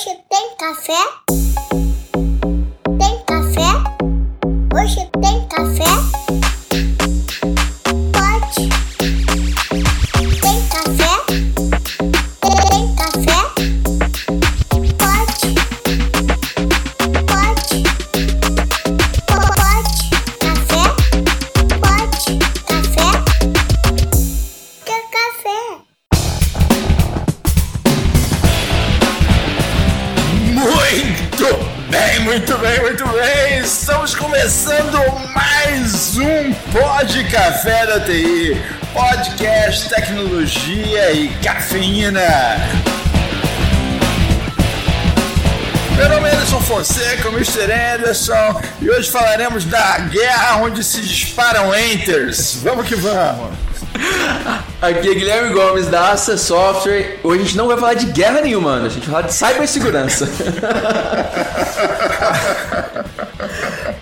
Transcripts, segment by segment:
Hoje tem café? Anderson, e hoje falaremos da guerra onde se disparam enters. Vamos que vamos! Aqui é Guilherme Gomes da Assa Software. Hoje a gente não vai falar de guerra nenhuma, a gente vai falar de cibersegurança.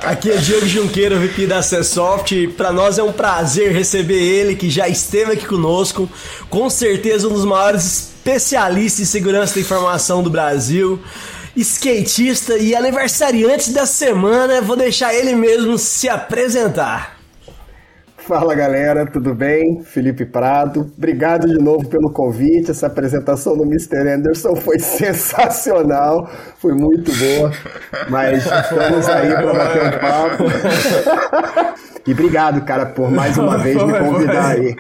Aqui é Diego Junqueiro, VP da Acessoft. Para nós é um prazer receber ele, que já esteve aqui conosco. Com certeza um dos maiores especialistas em segurança da informação do Brasil. Skatista e aniversariante da semana. Vou deixar ele mesmo se apresentar. Fala galera, tudo bem? Felipe Prado, obrigado de novo pelo convite. Essa apresentação do Mr. Anderson foi sensacional, foi muito boa, mas estamos aí para bater um papo. E obrigado, cara, por mais uma vez me convidar aí.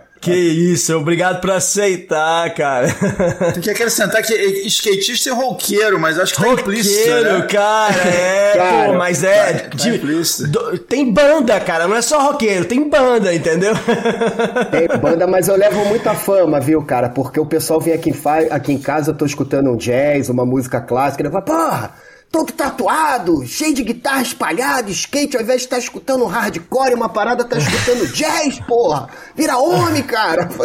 Que isso, obrigado por aceitar, cara. Tem que acrescentar que skatista é roqueiro, mas acho que tá implícito, né? cara, é, cara, pô, mas é. Tá, tá de, tem banda, cara, não é só roqueiro, tem banda, entendeu? Tem banda, mas eu levo muita fama, viu, cara? Porque o pessoal vem aqui, aqui em casa, eu tô escutando um jazz, uma música clássica, ele fala, porra! Todo tatuado, cheio de guitarra espalhada, skate, ao invés de estar tá escutando hardcore, uma parada, tá escutando jazz, porra! Vira homem, cara!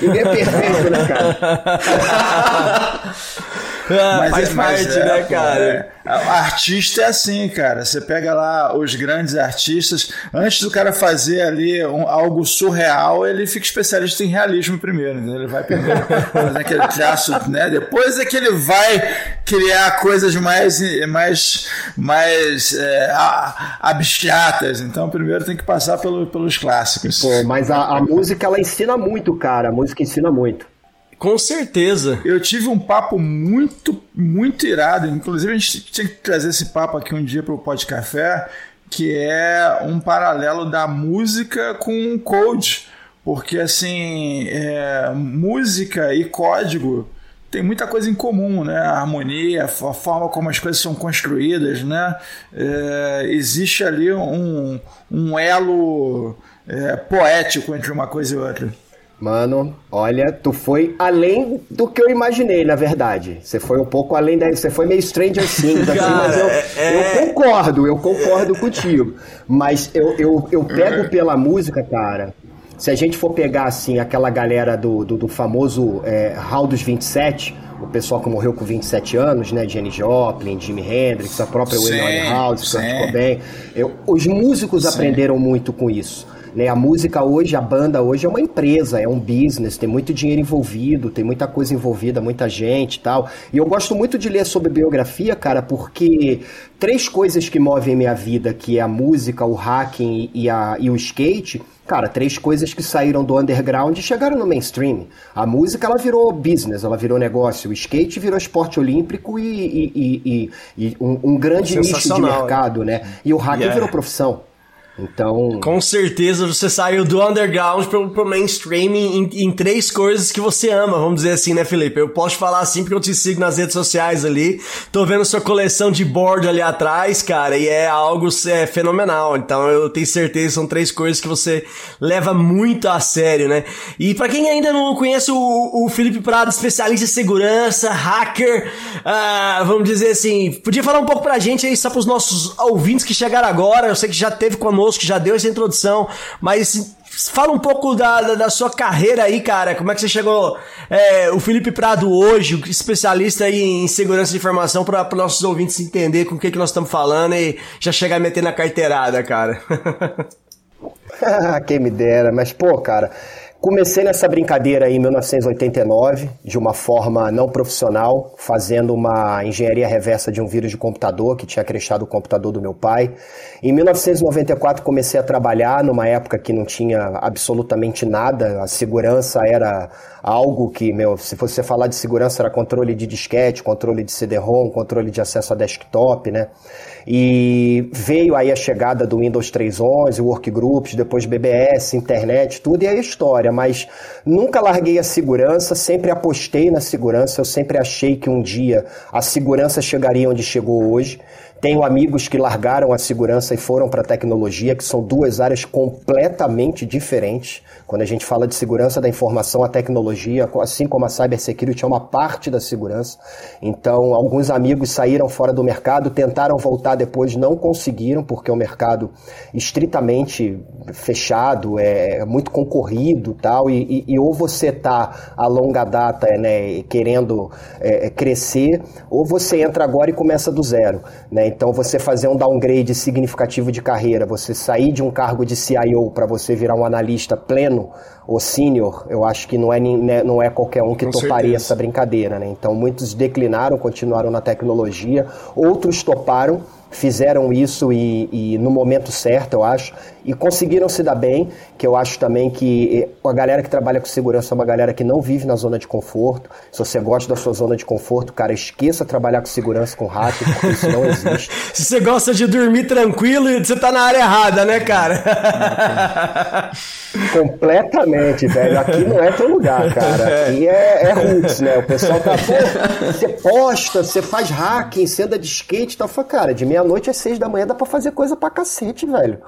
Ninguém é perfeito, né, cara? Ah, faz é, parte, é, né, cara? É. Artista é assim, cara. Você pega lá os grandes artistas, antes do cara fazer ali um, algo surreal, ele fica especialista em realismo primeiro. Né? Ele vai primeiro fazer aquele traço, né? Depois é que ele vai criar coisas mais, mais, mais é, abstratas. Então, primeiro tem que passar pelo, pelos clássicos. Pô, mas a, a música ela ensina muito, cara. A música ensina muito. Com certeza. Eu tive um papo muito, muito irado. Inclusive, a gente tinha que trazer esse papo aqui um dia para o Pod Café, que é um paralelo da música com o code. Porque, assim, é, música e código tem muita coisa em comum, né? A harmonia, a forma como as coisas são construídas, né? É, existe ali um, um elo é, poético entre uma coisa e outra. Mano, olha, tu foi além do que eu imaginei, na verdade. Você foi um pouco além da. Você foi meio Stranger Things, assim, mas eu, é... eu concordo, eu concordo contigo. Mas eu, eu, eu pego pela música, cara. Se a gente for pegar, assim, aquela galera do, do, do famoso é, Hall dos 27, o pessoal que morreu com 27 anos, né? Jenny Joplin, Jimi Hendrix, a própria Wayne House, Kurt Cobain. Eu, os músicos sim. aprenderam muito com isso. Né? A música hoje, a banda hoje é uma empresa, é um business, tem muito dinheiro envolvido, tem muita coisa envolvida, muita gente e tal. E eu gosto muito de ler sobre biografia, cara, porque três coisas que movem minha vida, que é a música, o hacking e, a, e o skate, cara, três coisas que saíram do underground e chegaram no mainstream. A música, ela virou business, ela virou negócio. O skate virou esporte olímpico e, e, e, e um, um, grande nicho de mercado, né? E o hacking yeah. virou profissão. Então. Com certeza você saiu do underground pro, pro mainstream em, em, três coisas que você ama, vamos dizer assim, né, Felipe? Eu posso falar assim porque eu te sigo nas redes sociais ali. Tô vendo sua coleção de board ali atrás, cara, e é algo é, fenomenal. Então eu tenho certeza que são três coisas que você leva muito a sério, né? E para quem ainda não conhece o, o Felipe Prado, especialista em segurança, hacker, uh, vamos dizer assim, podia falar um pouco pra gente aí, só pros nossos ouvintes que chegaram agora. Eu sei que já teve conosco conosco, já deu essa introdução, mas fala um pouco da, da, da, sua carreira aí, cara. Como é que você chegou? É, o Felipe Prado hoje, especialista em segurança de informação, para os nossos ouvintes entender com o que, que nós estamos falando e já chegar a meter na carteirada, cara. Quem me dera, mas pô, cara. Comecei nessa brincadeira em 1989, de uma forma não profissional, fazendo uma engenharia reversa de um vírus de computador que tinha crechado o computador do meu pai. Em 1994 comecei a trabalhar numa época que não tinha absolutamente nada, a segurança era algo que, meu, se você falar de segurança era controle de disquete, controle de CD-ROM, controle de acesso a desktop, né? E veio aí a chegada do Windows 3.11, Workgroups, depois BBS, internet, tudo e a história. Mas nunca larguei a segurança, sempre apostei na segurança. Eu sempre achei que um dia a segurança chegaria onde chegou hoje. Tenho amigos que largaram a segurança e foram para a tecnologia, que são duas áreas completamente diferentes. Quando a gente fala de segurança da informação, a tecnologia, assim como a cybersecurity, é uma parte da segurança. Então, alguns amigos saíram fora do mercado, tentaram voltar depois, não conseguiram, porque é um mercado estritamente fechado, é muito concorrido tal, e, e, e ou você está a longa data né, querendo é, crescer, ou você entra agora e começa do zero. Né? Então, você fazer um downgrade significativo de carreira, você sair de um cargo de CIO para você virar um analista pleno ou sênior, eu acho que não é, né, não é qualquer um que Com toparia certeza. essa brincadeira. Né? Então, muitos declinaram, continuaram na tecnologia, outros toparam fizeram isso e, e, no momento certo, eu acho, e conseguiram se dar bem, que eu acho também que a galera que trabalha com segurança é uma galera que não vive na zona de conforto. Se você gosta da sua zona de conforto, cara, esqueça trabalhar com segurança com hack, porque isso não existe. Se você gosta de dormir tranquilo, você tá na área errada, né, cara? Completamente, velho. Aqui não é teu lugar, cara. Aqui é, é roots, né? O pessoal tá, pô, você posta, você faz hacking, você anda de skate e tal. Fala, cara, de meia-noite às seis da manhã dá pra fazer coisa pra cacete, velho.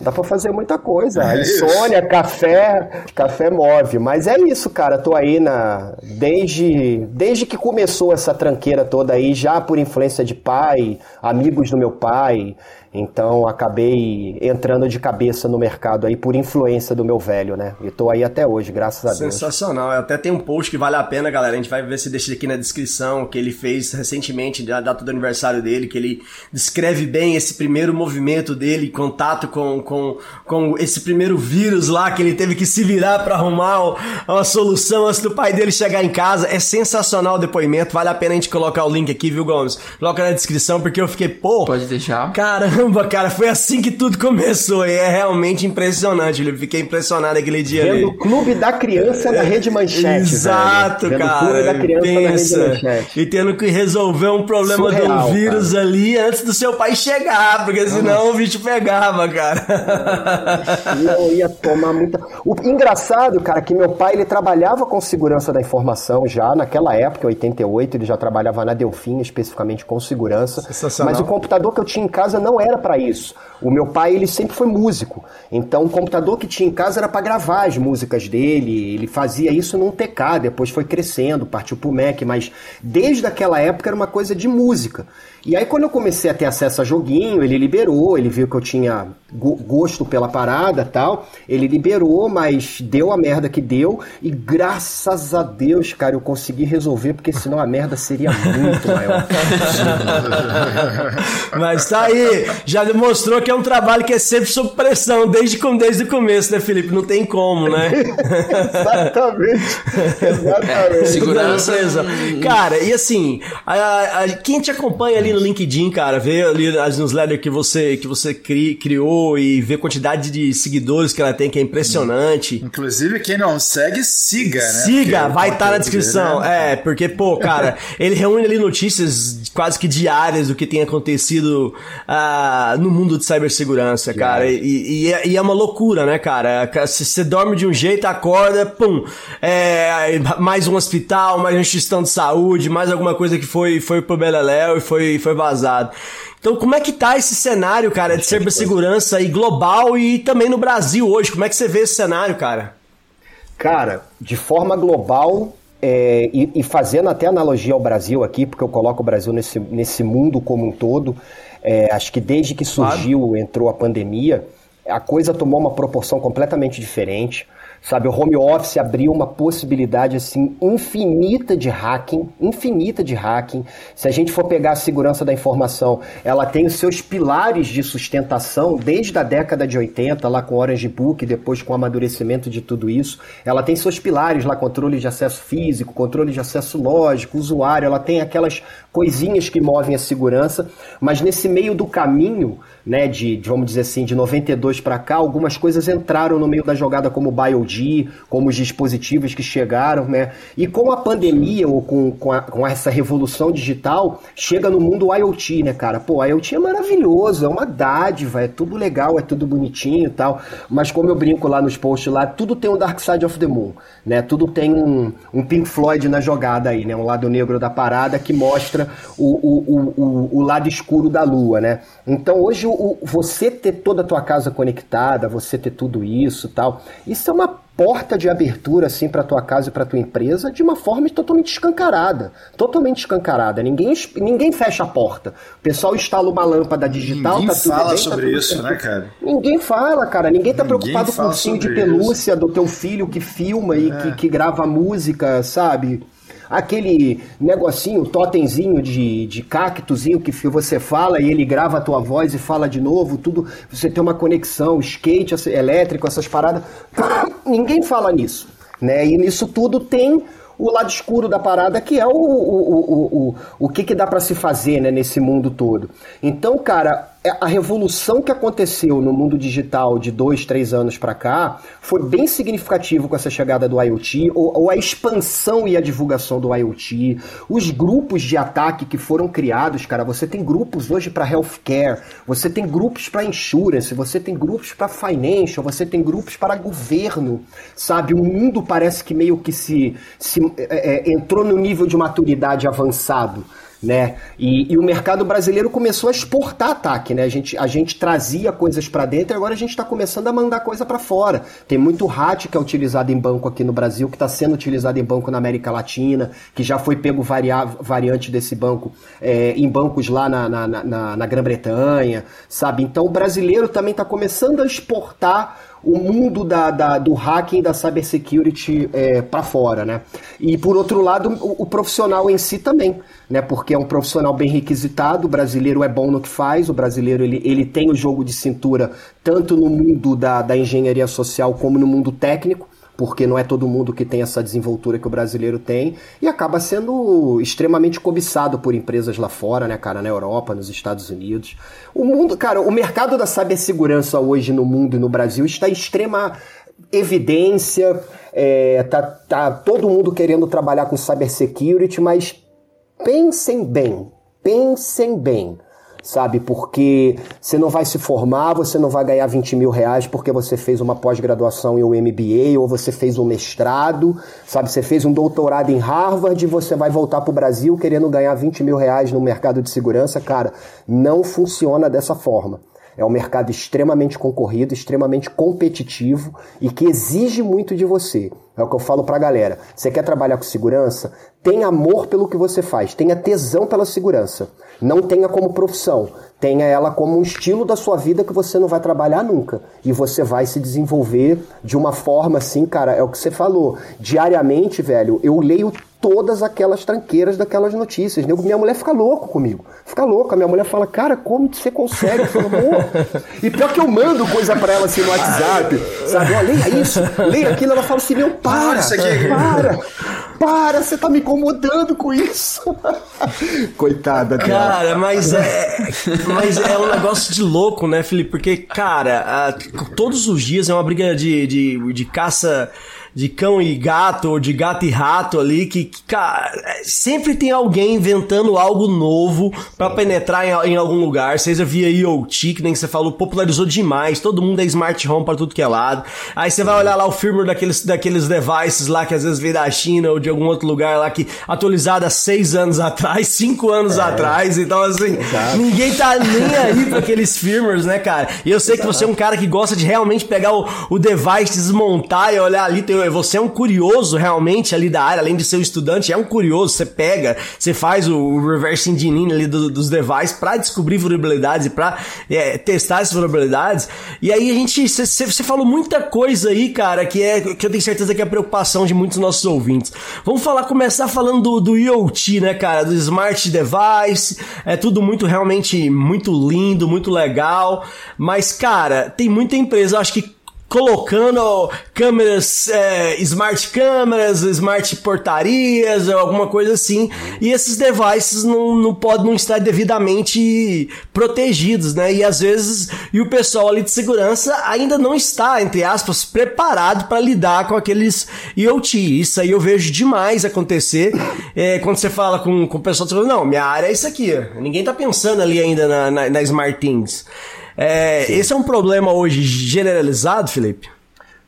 Dá pra fazer muita coisa. É Insônia, café, café move. Mas é isso, cara. Tô aí na. Desde, desde que começou essa tranqueira toda aí, já por influência de pai, amigos do meu pai. Então acabei entrando de cabeça no mercado aí por influência do meu velho, né? E tô aí até hoje, graças a Deus. Sensacional. Até tem um post que vale a pena, galera. A gente vai ver se deixa aqui na descrição que ele fez recentemente, da data do aniversário dele, que ele descreve bem esse primeiro movimento dele, contato com, com, com esse primeiro vírus lá, que ele teve que se virar para arrumar uma solução antes do pai dele chegar em casa. É sensacional o depoimento. Vale a pena a gente colocar o link aqui, viu, Gomes? Coloca na descrição, porque eu fiquei, pô. Pode deixar. Caramba Caramba, cara, foi assim que tudo começou. E é realmente impressionante. Eu fiquei impressionado aquele dia Vendo ali. o Clube da Criança na Rede Manchete. Exato, velho. cara. o Clube da Criança pensa, na Rede Manchete. E tendo que resolver um problema Surreal, do vírus cara. ali antes do seu pai chegar, porque senão o bicho pegava, cara. Eu ia tomar muita. O engraçado, cara, que meu pai ele trabalhava com segurança da informação já naquela época, 88, ele já trabalhava na Delfim, especificamente com segurança. Mas o computador que eu tinha em casa não era era para isso. O meu pai, ele sempre foi músico. Então, o computador que tinha em casa era para gravar as músicas dele. Ele fazia isso num TK, depois foi crescendo, partiu pro Mac, mas desde aquela época era uma coisa de música. E aí, quando eu comecei a ter acesso a joguinho, ele liberou, ele viu que eu tinha gosto pela parada tal. Ele liberou, mas deu a merda que deu. E graças a Deus, cara, eu consegui resolver, porque senão a merda seria muito maior. mas tá aí, já demonstrou que é um trabalho que é sempre sob pressão, desde, desde o começo, né, Felipe? Não tem como, né? Exatamente. Exatamente. Segurança. Cara, e assim, a, a, quem te acompanha ali no LinkedIn, cara, vê ali as newsletters que você, que você cri, criou e vê a quantidade de seguidores que ela tem, que é impressionante. Inclusive, quem não segue, siga, né? Siga, vai estar tá na descrição. Dele, né? É, porque, pô, cara, ele reúne ali notícias quase que diárias do que tem acontecido uh, no mundo de cibersegurança, cara. E, e, é, e, é uma loucura, né, cara? Se você dorme de um jeito, acorda, pum, é, mais um hospital, mais uma instituição de saúde, mais alguma coisa que foi, foi pro Beleléu e foi foi vazado. Então, como é que tá esse cenário, cara, de cibersegurança aí global e também no Brasil hoje? Como é que você vê esse cenário, cara? Cara, de forma global, é, e, e, fazendo até analogia ao Brasil aqui, porque eu coloco o Brasil nesse, nesse mundo como um todo, é, acho que desde que surgiu, entrou a pandemia, a coisa tomou uma proporção completamente diferente. Sabe, o home office abriu uma possibilidade assim infinita de hacking, infinita de hacking. Se a gente for pegar a segurança da informação, ela tem os seus pilares de sustentação desde a década de 80, lá com Orange Book, depois com o amadurecimento de tudo isso. Ela tem seus pilares lá, controle de acesso físico, controle de acesso lógico, usuário, ela tem aquelas coisinhas que movem a segurança, mas nesse meio do caminho, né, de, de vamos dizer assim, de 92 para cá, algumas coisas entraram no meio da jogada como o BioD, como os dispositivos que chegaram, né? E com a pandemia ou com, com, a, com essa revolução digital, chega no mundo o IoT, né, cara? Pô, IoT é maravilhoso, é uma dádiva, é tudo legal, é tudo bonitinho e tal, mas como eu brinco lá nos posts lá, tudo tem um Dark Side of the Moon, né? Tudo tem um, um Pink Floyd na jogada aí, né? Um lado negro da parada que mostra o, o, o, o lado escuro da lua, né? Então hoje o, você ter toda a tua casa conectada, você ter tudo isso tal, isso é uma porta de abertura assim para tua casa e para tua empresa de uma forma totalmente escancarada, totalmente escancarada. Ninguém ninguém fecha a porta. O pessoal instala uma lâmpada digital, ninguém tá tudo fala bem, sobre tá isso, né, cara? Ninguém fala, cara. Ninguém tá Ninguém preocupado com o ursinho de pelúcia do teu filho que filma e É. que, que grava música, sabe? Aquele negocinho, totemzinho de, de cactozinho que você fala e ele grava a tua voz e fala de novo, tudo. Você tem uma conexão, skate elétrico, essas paradas. Ninguém fala nisso. Né? E nisso tudo tem o lado escuro da parada, que é o, o, o, o, o que, que dá para se fazer né, nesse mundo todo. Então, cara, a revolução que aconteceu no mundo digital de dois, três anos para cá foi bem significativo com essa chegada do IoT, ou, ou a expansão e a divulgação do IoT, os grupos de ataque que foram criados, cara. Você tem grupos hoje para healthcare, você tem grupos para insurance, você tem grupos para financial, você tem grupos para governo, sabe? O mundo parece que meio que se, se é, é, entrou no nível de maturidade avançado né? E, e o mercado brasileiro começou a exportar ataque, né? A gente, a gente trazia coisas para dentro e agora a gente está começando a mandar coisa para fora. Tem muito RAT que é utilizado em banco aqui no Brasil, que está sendo utilizado em banco na América Latina, que já foi pego varia, variante desse banco é, em bancos lá na, na, na, na Grã-Bretanha, sabe? Então o brasileiro também está começando a exportar o mundo da, da- do hacking da cybersecurity é, para fora, né? E por outro lado, o, o profissional em si também, né? Porque é um profissional bem requisitado, o brasileiro é bom no que faz, o brasileiro ele, ele tem o jogo de cintura tanto no mundo da, da engenharia social como no mundo técnico porque não é todo mundo que tem essa desenvoltura que o brasileiro tem, e acaba sendo extremamente cobiçado por empresas lá fora, né, cara, na Europa, nos Estados Unidos. O mundo, cara, o mercado da cibersegurança hoje no mundo e no Brasil está em extrema evidência, é, tá, tá todo mundo querendo trabalhar com cybersecurity, mas pensem bem, pensem bem, sabe? Porque você não vai se formar, você não vai ganhar 20 mil reais porque você fez uma pós-graduação em um MBA ou você fez um mestrado, sabe? Você fez um doutorado em Harvard e você vai voltar para o Brasil querendo ganhar 20 mil reais no mercado de segurança. Cara, não funciona dessa forma. É um mercado extremamente concorrido, extremamente competitivo e que exige muito de você. É o que eu falo pra galera. Você quer trabalhar com segurança? Tenha amor pelo que você faz, tenha tesão pela segurança. Não tenha como profissão, tenha ela como um estilo da sua vida que você não vai trabalhar nunca. E você vai se desenvolver de uma forma assim, cara, é o que você falou. Diariamente, velho, eu leio todas aquelas tranqueiras daquelas notícias. Nego, Minha mulher fica louco comigo. Fica louca. Minha mulher fala, cara, como você consegue? Eu falo, amor. E pior que eu mando coisa pra ela assim no WhatsApp, sabe? Ó, leia isso, leia aquilo. Ela fala assim, meu, para, isso aqui. para, para, você tá me incomodando com isso. Coitada dela. Cara, mas é, mas é um negócio de louco, né, Felipe? Porque, cara, a- todos os dias é uma briga de, de, de caça de cão e gato, ou de gato e rato ali, que, que, cara, sempre tem alguém inventando algo novo pra penetrar em, em algum lugar. Seja via IoT, que nem você falou, popularizou demais, todo mundo é smart home pra tudo que é lado. Aí você vai olhar lá o firmware daqueles, daqueles devices lá que às vezes vem da China ou de algum outro lugar lá que atualizado há seis anos atrás, cinco anos atrás, então assim, ninguém tá nem aí pra aqueles firmwares, né, cara? E eu sei que você é um cara que gosta de realmente pegar o, o device, desmontar e olhar ali, tem, você é um curioso realmente ali da área, além de ser um estudante, é um curioso, você pega, você faz o reverse engineering ali do, dos devices para descobrir vulnerabilidades e para é, testar essas vulnerabilidades. E aí a gente, você falou muita coisa aí, cara, que é que eu tenho certeza que é a preocupação de muitos nossos ouvintes. Vamos falar, começar falando do, do IoT, né, cara, do smart device, é tudo muito realmente muito lindo, muito legal, mas cara, tem muita empresa, eu acho que colocando câmeras, é, smart câmeras, smart portarias, alguma coisa assim, e esses devices não, não podem não estar devidamente protegidos, né? E às vezes, e o pessoal ali de segurança ainda não está, entre aspas, preparado para lidar com aqueles IoT. Isso aí eu vejo demais acontecer é, quando você fala com, com o pessoal, você fala, não, minha área é isso aqui, ninguém tá pensando ali ainda na, na, na Smart Things. É, esse é um problema hoje generalizado, Felipe?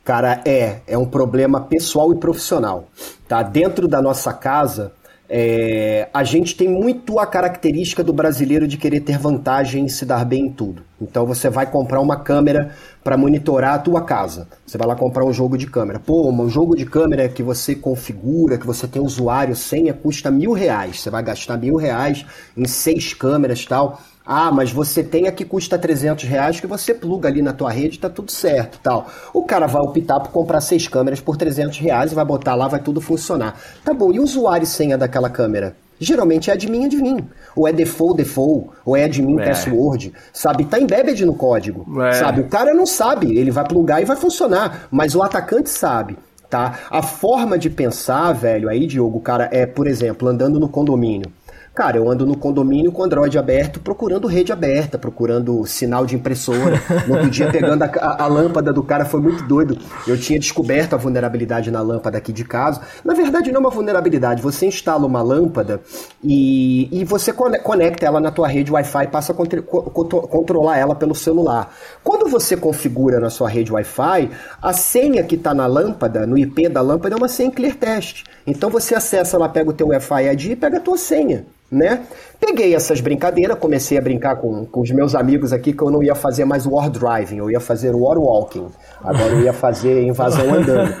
Cara, é. É um problema pessoal e profissional. Tá? Dentro da nossa casa, é, a gente tem muito a característica do brasileiro de querer ter vantagem e se dar bem em tudo. Então você vai comprar uma câmera para monitorar a tua casa. Você vai lá comprar um jogo de câmera. Pô, um jogo de câmera que você configura, que você tem usuário, senha, custa mil reais. Você vai gastar mil reais em seis câmeras e tal. Ah, mas você tem a que custa 300 reais que você pluga ali na tua rede tá tudo certo tal. O cara vai optar por comprar seis câmeras por 300 reais e vai botar lá, vai tudo funcionar. Tá bom, e o usuário e senha daquela câmera? Geralmente é admin, admin. Ou é default, default. Ou é admin, é. password. Sabe? Tá embedded no código. É. Sabe? O cara não sabe. Ele vai plugar e vai funcionar. Mas o atacante sabe. Tá? A forma de pensar, velho, aí, Diogo, cara, é, por exemplo, andando no condomínio. Cara, eu ando no condomínio com Android aberto, procurando rede aberta, procurando sinal de impressora. No outro dia, pegando a, a, a, lâmpada do cara, foi muito doido. Eu tinha descoberto a vulnerabilidade na lâmpada aqui de casa. Na verdade, não é uma vulnerabilidade. Você instala uma lâmpada e, e você conecta ela na tua rede Wi-Fi e passa a contra, controlar ela pelo celular. Quando você configura na sua rede Wi-Fi, a senha que está na lâmpada, no IP da lâmpada, é uma senha Clear Test. Então você acessa lá, pega o teu Wi-Fi ID e pega a tua senha né? Peguei essas brincadeiras, comecei a brincar com, com os meus amigos aqui que eu não ia fazer mais war driving, eu ia fazer war walking. Agora eu ia fazer invasão andando.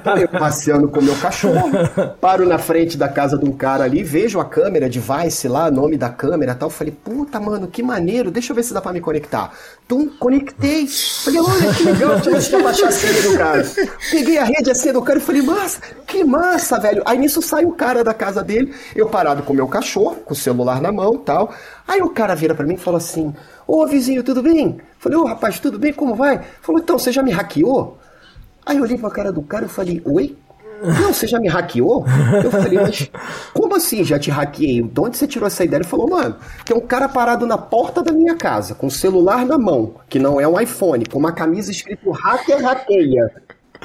Então eu passeando com meu cachorro, paro na frente da casa de um cara ali, vejo a câmera, device lá, nome da câmera tal. Falei, puta, mano, que maneiro, deixa eu ver se dá pra me conectar. Tum, conectei. Falei, olha que legal, deixa eu baixar a senha do cara. Peguei a rede assim do cara e falei, massa, que massa, velho. Aí nisso sai o cara da casa dele, eu parado com meu cachorro, com o celular na mão tal. Aí o cara vira para mim e fala assim: Ô vizinho, tudo bem? Falei, ô rapaz, tudo bem? Como vai? Falou, então, você já me hackeou? Aí eu olhei pra cara do cara e falei, oi? Não, você já me hackeou? Eu falei, mas como assim já te hackeei? De onde você tirou essa ideia? Ele falou, mano, tem um cara parado na porta da minha casa, com o celular na mão, que não é um iPhone, com uma camisa escrito hacker hackeia.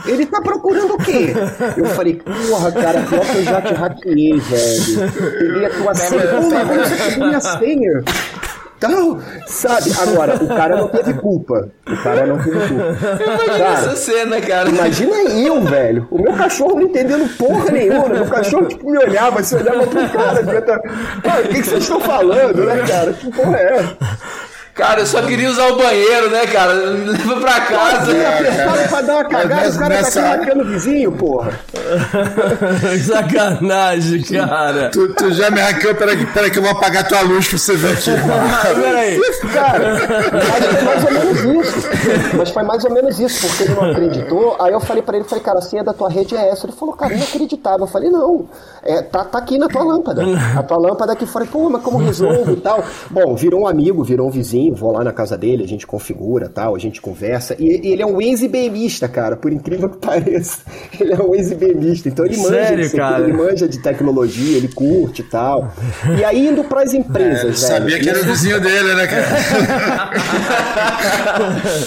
Ele tá procurando o quê? Eu falei, porra, cara, pior que eu já te hackeei, velho. Peguei a tua senha. Porra, como você pegou minha senha? Então, sabe? Agora, o cara não teve culpa. O cara não teve culpa. Imagina cara, essa cena, cara. Imagina eu, velho. O meu cachorro não entendendo porra nenhuma. Meu cachorro, tipo, me olhava, você olhava pro cara. Cara, o que, que vocês estão falando, né, cara? Que porra é? Cara, eu só queria usar o banheiro, né, cara? Leva pra casa. É, cara, pra dar uma cagada, nessa, o cara nessa... tá aqui o vizinho, porra. Sacanagem, cara. Tu, tu, já me hackeou, peraí, peraí que eu vou apagar tua luz pra você ver aqui. peraí. Cara, mas foi mais ou menos isso. Mas foi mais ou menos isso, porque ele não acreditou. Aí eu falei pra ele, falei, cara, a senha da tua rede é essa. Ele falou, cara, inacreditável. Eu falei, não, é, tá, tá aqui na tua lâmpada. A tua lâmpada aqui fora. Pô, mas como resolve e tal? Bom, virou um amigo, virou um vizinho vou lá na casa dele, a gente configura tal, a gente conversa. E, e ele é um ex-IBMista, cara, por incrível que pareça. Ele é um ex-IBMista, então ele manja, Sério, cara? ele manja de tecnologia, ele curte e tal. E aí indo para as empresas, é, velho. Sabia que era o vizinho dele, né, cara?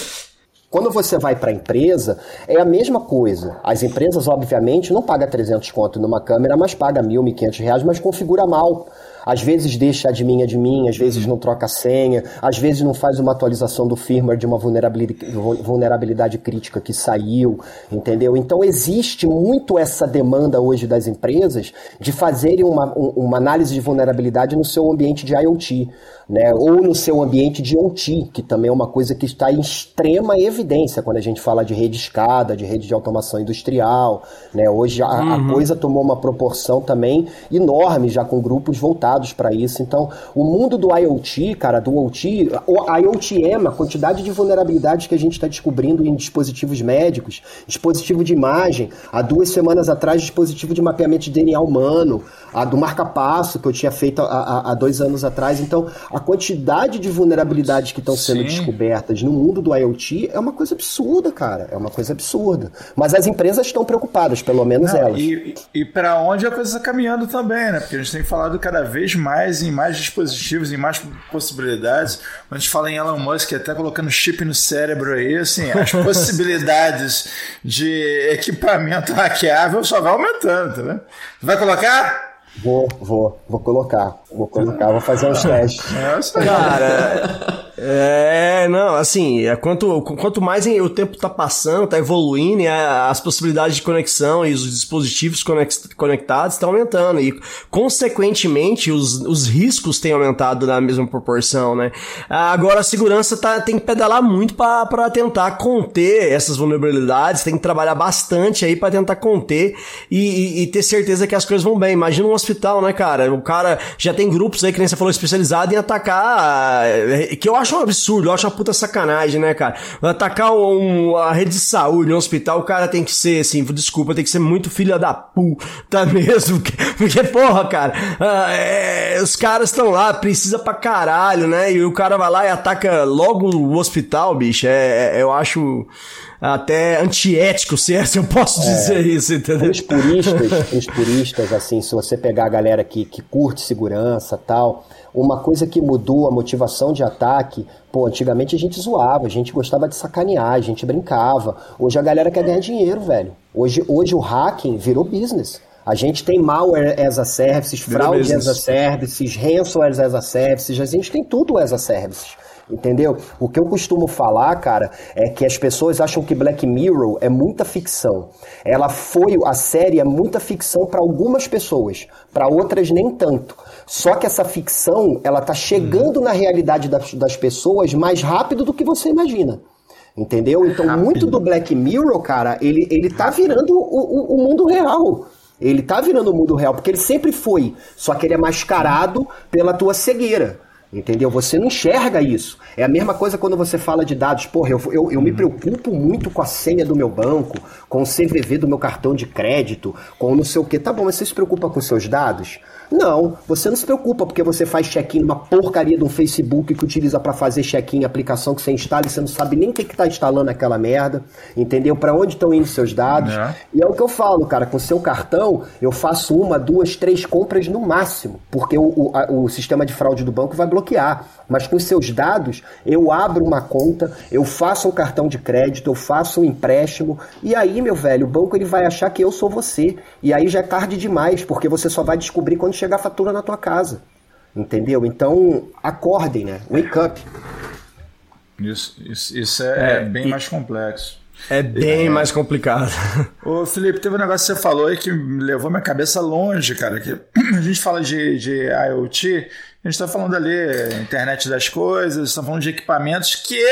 Quando você vai para a empresa, é a mesma coisa. As empresas, obviamente, não pagam 300 conto numa câmera, mas paga 1.000, 1.500 reais, mas configura mal. Às vezes deixa admin admin, às vezes não troca senha, às vezes não faz uma atualização do firmware de uma vulnerabilidade, vulnerabilidade crítica que saiu, entendeu? Então existe muito essa demanda hoje das empresas de fazerem uma, uma análise de vulnerabilidade no seu ambiente de IoT né? ou no seu ambiente de OT, que também é uma coisa que está em extrema evidência quando a gente fala de rede escada, de rede de automação industrial. Né? Hoje a, uhum. a coisa tomou uma proporção também enorme, já com grupos voltados para isso. Então, o mundo do IoT, cara, do OT, o IoTM, a quantidade de vulnerabilidades que a gente está descobrindo em dispositivos médicos, dispositivo de imagem, há duas semanas atrás, dispositivo de mapeamento de DNA humano, a do marca-passo que eu tinha feito há, há dois anos atrás. Então, a quantidade de vulnerabilidades que estão sendo Sim. descobertas no mundo do IoT é uma coisa absurda, cara. É uma coisa absurda. Mas as empresas estão preocupadas, pelo menos Não, elas. E, e para onde a coisa está caminhando também, né? Porque a gente tem falado cada vez mais em mais dispositivos, em mais possibilidades. Quando a gente fala em Elon Musk, até colocando chip no cérebro aí, assim, as possibilidades de equipamento hackeável só vai aumentando, tá vendo? Vai colocar? Vou, vou, vou colocar. Vou colocar, vou fazer uns testes. Cara, é, não, assim, é quanto, quanto mais o tempo tá passando, tá evoluindo, as possibilidades de conexão e os dispositivos conectados estão aumentando. E, consequentemente, os, os riscos têm aumentado na mesma proporção, né? Agora, a segurança tá, tem que pedalar muito para tentar conter essas vulnerabilidades, tem que trabalhar bastante aí para tentar conter e, e, e, ter certeza que as coisas vão bem. Imagina um hospital, né, cara? O cara já tem grupos aí, que nem você falou, especializado em atacar, eh, que eu acho um absurdo, eu acho uma puta sacanagem, né, cara? Atacar um, a rede de saúde, um hospital, o cara tem que ser, assim, desculpa, tem que ser muito filha da puta mesmo, porque, porra, cara, é, os caras estão lá, precisa pra caralho, né? E o cara vai lá e ataca logo o hospital, bicho, é, é eu acho até antiético, se é, se eu posso é. dizer isso, entendeu? Os puristas, os puristas, assim, se você pegar a galera que, que curte segurança tal, uma coisa que mudou a motivação de ataque, pô, antigamente a gente zoava, a gente gostava de sacanear, a gente brincava. Hoje a galera quer ganhar dinheiro, velho. Hoje, hoje o hacking virou business. A gente tem malware as a services, fraude as a services, ransomware as a services, a gente tem tudo as a services. Entendeu? O que eu costumo falar, cara, é que as pessoas acham que Black Mirror é muita ficção. Ela foi, a série é muita ficção para algumas pessoas, para outras nem tanto. Só que essa ficção, ela tá chegando uhum. na realidade das, das pessoas mais rápido do que você imagina. Entendeu? Então, rápido. muito do Black Mirror, cara, ele, ele tá virando o, o, o mundo real. Ele tá virando o mundo real, porque ele sempre foi. Só que ele é mascarado pela tua cegueira. Entendeu? Você não enxerga isso. É a mesma coisa quando você fala de dados. Porra, eu, eu, eu me preocupo muito com a senha do meu banco, com o CVV do meu cartão de crédito, com não sei o que. Tá bom, mas você se preocupa com seus dados? Não, você não se preocupa porque você faz check-in numa porcaria de um Facebook que utiliza para fazer check-in aplicação que você instala e você não sabe nem o que, que tá instalando aquela merda, entendeu? Para onde estão indo seus dados. É. E é o que eu falo, cara, com seu cartão eu faço uma, duas, três compras no máximo, porque o, o, a, o sistema de fraude do banco vai bloquear. Mas com seus dados, eu abro uma conta, eu faço um cartão de crédito, eu faço um empréstimo, e aí, meu velho, o banco ele vai achar que eu sou você. E aí já é tarde demais, porque você só vai descobrir quando chegar a fatura na tua casa. Entendeu? Então, acordem, né? Wake up. Isso, isso, isso é, é, bem e... mais complexo. É bem é. mais complicado. Ô, Felipe, teve um negócio que você falou aí que levou minha cabeça longe, cara. Que a gente fala de, de IoT, a gente está falando ali internet das coisas, estamos falando de equipamentos que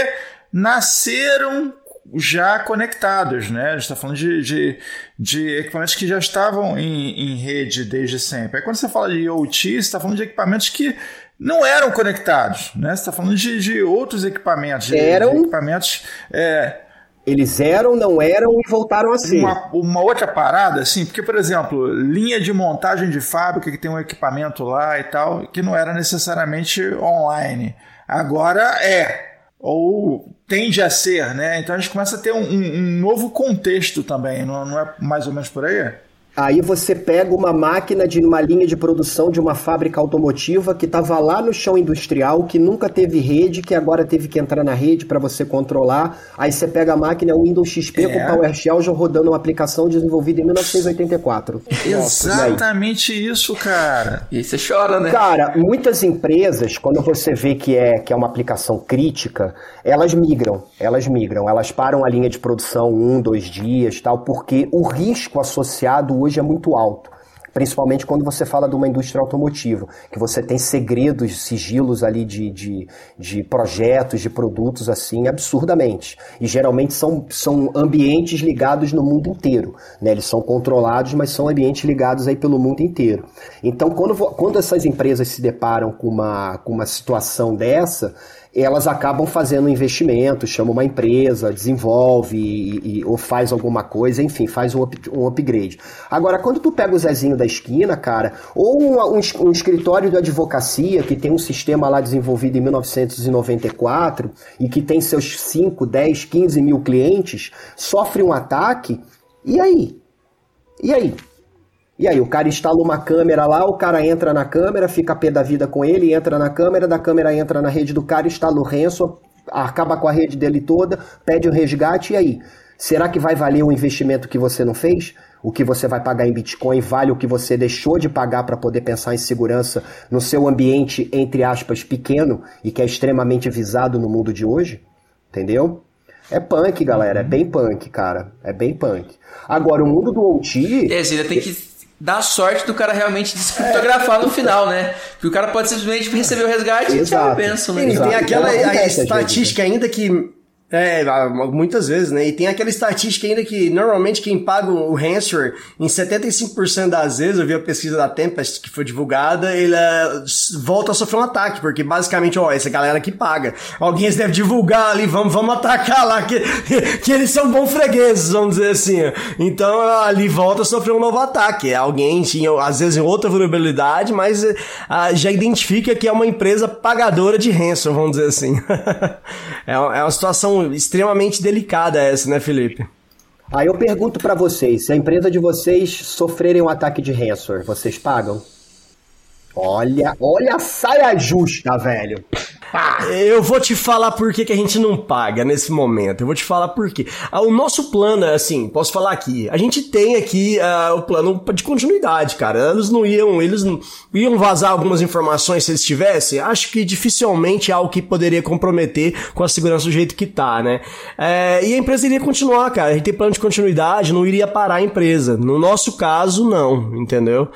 nasceram já conectados, né? A gente está falando de, de, de, equipamentos que já estavam em, em, rede desde sempre. Aí quando você fala de IoT, você está falando de equipamentos que não eram conectados, né? Você está falando de, de outros equipamentos, eram de equipamentos. É, eles eram, não eram e voltaram a ser. Uma, uma, outra parada, assim, porque, por exemplo, linha de montagem de fábrica que tem um equipamento lá e tal, que não era necessariamente online. Agora é ou tende a ser, né? Então a gente começa a ter um, um, novo contexto também, não, não, é mais ou menos por aí? Aí você pega uma máquina de uma linha de produção de uma fábrica automotiva que estava lá no chão industrial, que nunca teve rede, que agora teve que entrar na rede para você controlar. Aí você pega a máquina Windows XP É. com PowerShell já rodando uma aplicação desenvolvida em 1984. Exatamente isso, cara. E você chora, né? Cara, muitas empresas, quando você vê que é, que é uma aplicação crítica, elas migram, elas migram, elas param a linha de produção um, dois dias, tal, porque o risco associado hoje é muito alto. Principalmente quando você fala de uma indústria automotiva, que você tem segredos, sigilos ali de, de, de projetos, de produtos assim, absurdamente. E geralmente são, são ambientes ligados no mundo inteiro. Né? Eles são controlados, mas são ambientes ligados aí pelo mundo inteiro. Então, quando, quando essas empresas se deparam com uma, com uma situação dessa, elas acabam fazendo investimento, chama uma empresa, desenvolve e, e- ou faz alguma coisa, enfim, faz um, up- um upgrade. Agora, quando tu pega o Zezinho da esquina, cara, ou um, um um escritório de advocacia que tem um sistema lá desenvolvido em 1994 e que tem seus 5, 10, 15 mil clientes, sofre um ataque, e aí? E aí? E aí, o cara instala uma câmera lá, o cara entra na câmera, fica a pé da vida com ele, entra na câmera, da câmera entra na rede do cara, instala o ransom, acaba com a rede dele toda, pede o resgate, e aí? Será que vai valer o investimento que você não fez? O que você vai pagar em Bitcoin vale o que você deixou de pagar para poder pensar em segurança no seu ambiente, entre aspas, pequeno e que é extremamente visado no mundo de hoje? Entendeu? É punk, galera. É bem punk, cara. É bem punk. Agora, o mundo do OT. É, você ainda tem que dar sorte do cara realmente descriptografar no final, né? Porque o cara pode simplesmente receber o resgate e tchau, Exato. benção, né? E Exato. tem aquela às estatística ainda que. É, muitas vezes, né? E tem aquela estatística ainda que normalmente quem paga o ransomware, em 75% das vezes, eu vi a pesquisa da Tempest que foi divulgada, ele é, volta a sofrer um ataque, porque basicamente, ó, essa galera que paga. Alguém deve divulgar ali, vamos, vamos atacar lá, que, que eles são bons fregueses, vamos dizer assim. Então ali volta a sofrer um novo ataque. Alguém tinha, às vezes, outra vulnerabilidade, mas ah, já identifica que é uma empresa pagadora de ransom, vamos dizer assim. é, uma, é uma situação extremamente delicada essa, né, Felipe? Aí eu pergunto pra vocês, se a empresa de vocês sofrerem um ataque de ransomware, vocês pagam? Olha, olha a saia justa, velho. Eu vou te falar por que, que a gente não paga nesse momento. Eu vou te falar por quê. Ah, O nosso plano, é assim, posso falar aqui. A gente tem aqui ah, o plano de continuidade, cara. Eles não iam, eles não iam vazar algumas informações se eles tivessem. Acho que dificilmente é algo que poderia comprometer com a segurança do jeito que tá, né? É, e a empresa iria continuar, cara. A gente tem plano de continuidade, não iria parar a empresa. No nosso caso, não, entendeu?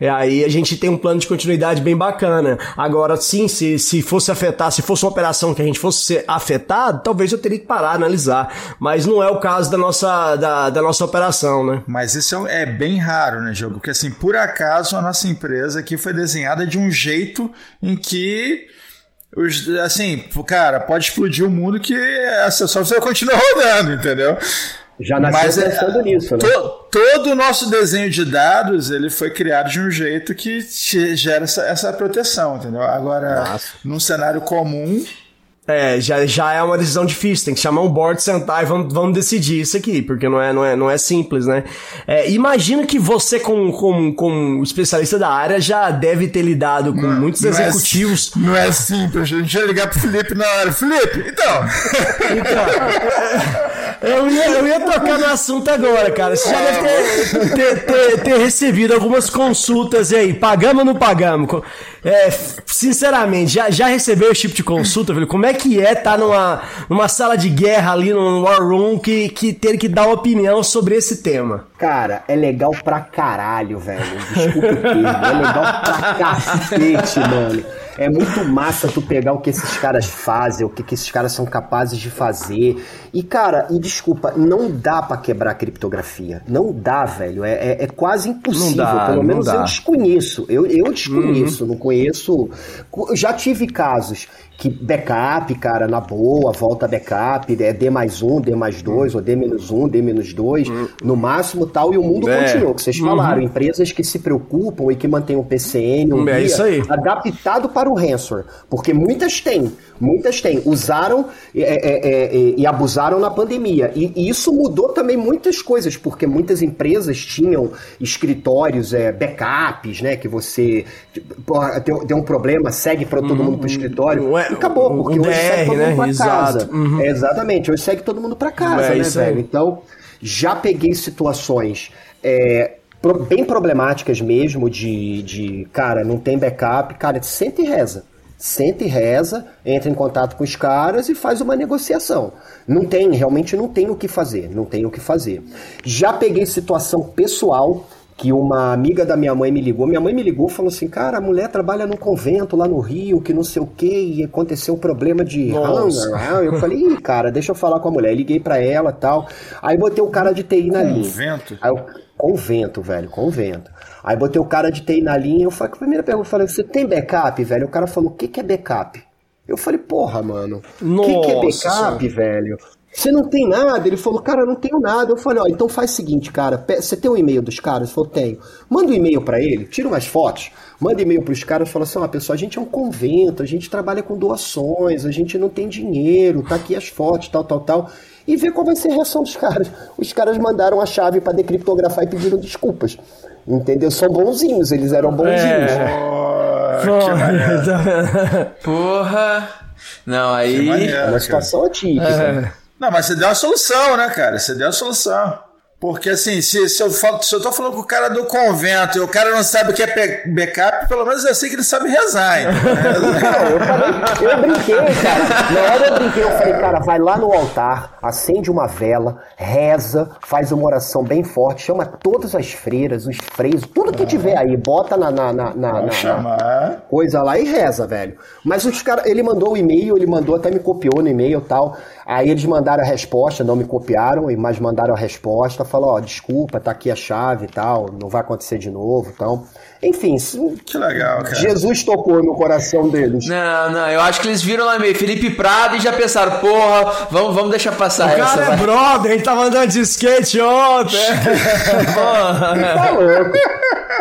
E aí a gente tem um plano de continuidade bem bacana. Agora, sim, se, se fosse afetar, se fosse uma operação que a gente fosse ser afetado, talvez eu teria que parar, analisar. Mas não é o caso da nossa, da, da nossa operação, né? Mas isso é, é bem raro, né, Diogo? Porque, assim, por acaso a nossa empresa aqui foi desenhada de um jeito em que. Os, assim, cara, pode explodir o mundo que essa só você continua rodando, entendeu? Já nasceu Mas é- pensando nisso, né? To- todo o nosso desenho de dados ele foi criado de um jeito que gera essa, essa proteção, entendeu? Agora, num cenário comum, É, já, já é uma decisão difícil, tem que chamar um board, sentar e vamos, vamos decidir isso aqui, porque não é, não é, não é simples, né? É, imagina que você, como, como, como especialista da área, já deve ter lidado com muitos não é- executivos. não é simples. A gente ia ligar pro Felipe na hora. Felipe, então. Eu ia, eu ia tocar no assunto agora, cara. Você já deve ter, ter, ter- ter recebido algumas consultas aí. Pagamos ou não pagamos? É, sinceramente, já, já recebeu esse tipo de consulta, velho? Como é que é estar numa, numa sala de guerra ali, num war room, que, que ter que dar uma opinião sobre esse tema? Cara, é legal pra caralho, velho. Desculpa o termo. É legal pra cacete, mano. É muito massa tu pegar o que esses caras fazem, o que, que esses caras são capazes de fazer. E, cara, e desculpa, não dá pra quebrar a criptografia. Não dá, velho. É, é, é quase impossível. Dá, Pelo menos dá. eu desconheço. Eu, eu desconheço, não conheço. Já tive casos que backup, cara, na boa, volta backup, é D mais um, D mais dois, ou D menos um, D menos dois, no máximo tal, e o mundo É. continua, que vocês falaram, empresas que se preocupam e que mantêm o PCN um É aí. adaptado para usaram ransomware, porque muitas têm, muitas têm, usaram é, é, é, é, e abusaram na pandemia. E, e, isso mudou também muitas coisas, porque muitas empresas tinham escritórios, é, backups, né? Que você porra, tem, tem um problema, segue para todo uhum, mundo para o escritório. E acabou, porque hoje DR, segue todo mundo né? para casa. Uhum. exatamente, hoje segue todo mundo para casa, né, velho? Então, já peguei situações. É, bem problemáticas mesmo, de, de, cara, não tem backup, cara, senta e reza. Senta e reza, entra em contato com os caras e faz uma negociação. Não tem, realmente não tem o que fazer, não tem o que fazer. Já peguei situação pessoal que uma amiga da minha mãe me ligou. Minha mãe me ligou e falou assim: Cara, a mulher trabalha num convento lá no Rio, que não sei o que, e aconteceu um problema de hunger. Eu falei: Ih, cara, deixa eu falar com a mulher. liguei para ela tal. Aí botei o cara de TI na linha. Convento? Aí eu, Convento, velho, convento. Aí botei o cara de TI na linha, eu falei, a primeira pergunta, eu falei, você tem backup, velho? O cara falou, o que, que é backup? Eu falei, porra, mano, o que, que é backup, velho? Você não tem nada? Ele falou, cara, eu não tenho nada. Eu falei, ó, então faz o seguinte, cara, você tem o um e-mail dos caras? Ele falou, tenho. Manda um e-mail para ele, tira umas fotos, manda e-mail pros caras, fala assim, ó, pessoal, a gente é um convento, a gente trabalha com doações, a gente não tem dinheiro, tá aqui as fotos, tal, tal, tal e ver qual vai ser a reação dos caras. Os caras mandaram a chave para decriptografar e pediram desculpas. Entendeu? São bonzinhos, eles eram bonzinhos. É. Porra. Porra. Não, aí. É uma situação atípica. É. Não, mas você deu a solução, né, cara? Você deu a solução. Porque assim, se, se, eu falo, se eu tô falando com o cara do convento e o cara não sabe o que é backup, pelo menos eu sei que ele sabe rezar. Então, né? eu, falei, eu brinquei, cara. Na hora eu brinquei, eu falei, cara, vai lá no altar, acende uma vela, reza, faz uma oração bem forte, chama todas as freiras, os freios, tudo que tiver aí, bota na, na, na, na, na coisa lá e reza, velho. Mas os caras, ele mandou o um e-mail, ele mandou, até me copiou no e-mail e tal. Aí eles mandaram a resposta, não me copiaram, mas mandaram a resposta, falou, ó, desculpa, tá aqui a chave e tal, não vai acontecer de novo, então... Enfim, que legal, cara. Jesus tocou no coração deles. Não, não, eu acho que eles viram lá meio Felipe Prado e já pensaram, porra, vamos, vamos deixar passar o essa. O cara é brother, ele tava andando de skate ontem. porra. Tá louco.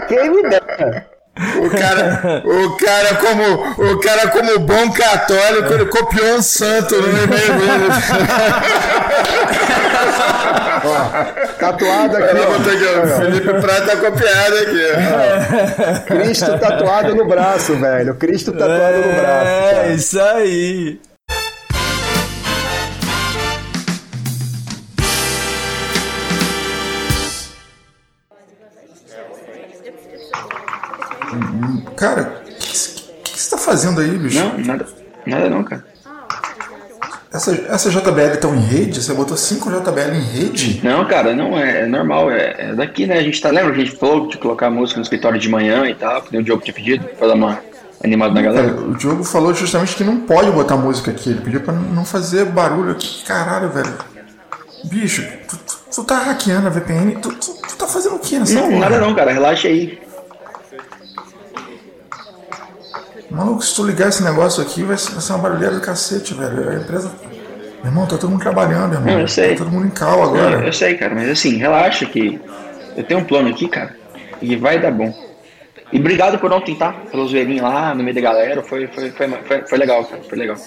Quem me dera. O cara, o cara como o cara como bom católico, ele copiou um santo no e-mail dele. Ó, tatuado aqui. Ó. Felipe Prata tá copiado aqui. Cristo tatuado no braço, velho. Cristo tatuado no braço. É, isso aí. Cara, o que, que, você tá fazendo aí, bicho? Não, nada, nada não, cara. Essa, essa JBL estão em rede? Você botou 5 JBL em rede? Não, cara, não, é, é normal. É, é, daqui, né? A gente tá. Lembra que a gente falou de colocar música no escritório de manhã e tal? Que o Diogo tinha pedido pra dar uma animada na galera? o Diogo falou justamente que não pode botar música aqui. Ele pediu pra não fazer barulho aqui. Caralho, velho. Bicho, tu, tu, tu tá hackeando a VPN? Tu, tu, tu, tá fazendo o que nessa Não, nada não, cara. Relaxa aí. Maluco, se tu ligar esse negócio aqui, vai ser uma barulheira do cacete, velho. A empresa. Meu irmão, tá todo mundo trabalhando, irmão. Não, eu sei. Tá todo mundo em cal agora. Não, eu sei, cara, mas assim, relaxa que eu tenho um plano aqui, cara, e vai dar bom. E obrigado por ontem, tá? Pelo zoeirinho lá, no meio da galera. Foi, foi, foi, foi, foi legal, cara. Foi legal.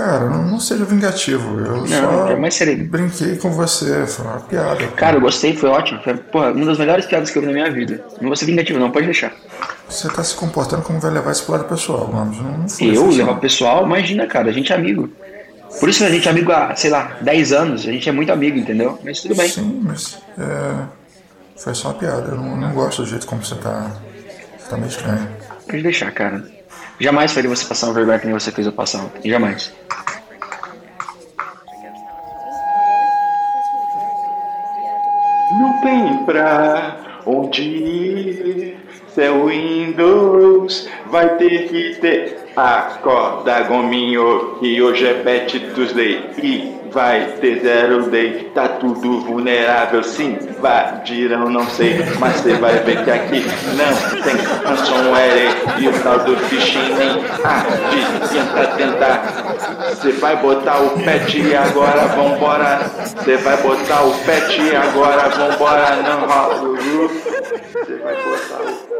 Cara, não, não seja vingativo. Eu não, só serei. brinquei com você, foi uma piada. Cara. cara, eu gostei, foi ótimo. Foi porra, uma das melhores piadas que eu vi na minha vida. Não vou ser vingativo, não, pode deixar. Você tá se comportando como vai levar isso pro lado pessoal, mano. Não, não foi eu levar pro pessoal? Imagina, cara, a gente é amigo. Por isso a gente é amigo há, sei lá, 10 anos. A gente é muito amigo, entendeu? Mas tudo bem. Sim, mas é, foi só uma piada. Eu não, não gosto do jeito como você tá. Você tá meio estranho. Pode deixar, cara. Jamais faria você passar uma vergonha que nem você fez eu passar. Jamais. Não tem pra onde ir. Seu Windows vai ter que ter. Acorda, gominho, que hoje é Pet Tuesday e vai ter zero day. Tá tudo vulnerável, sim, invadiram, não sei, mas você vai ver que aqui não tem ransomware e o tal do phishing nem adianta tentar. Você vai botar o pet agora, vambora. Você vai botar o pet agora, vambora. Não rola Você vai botar o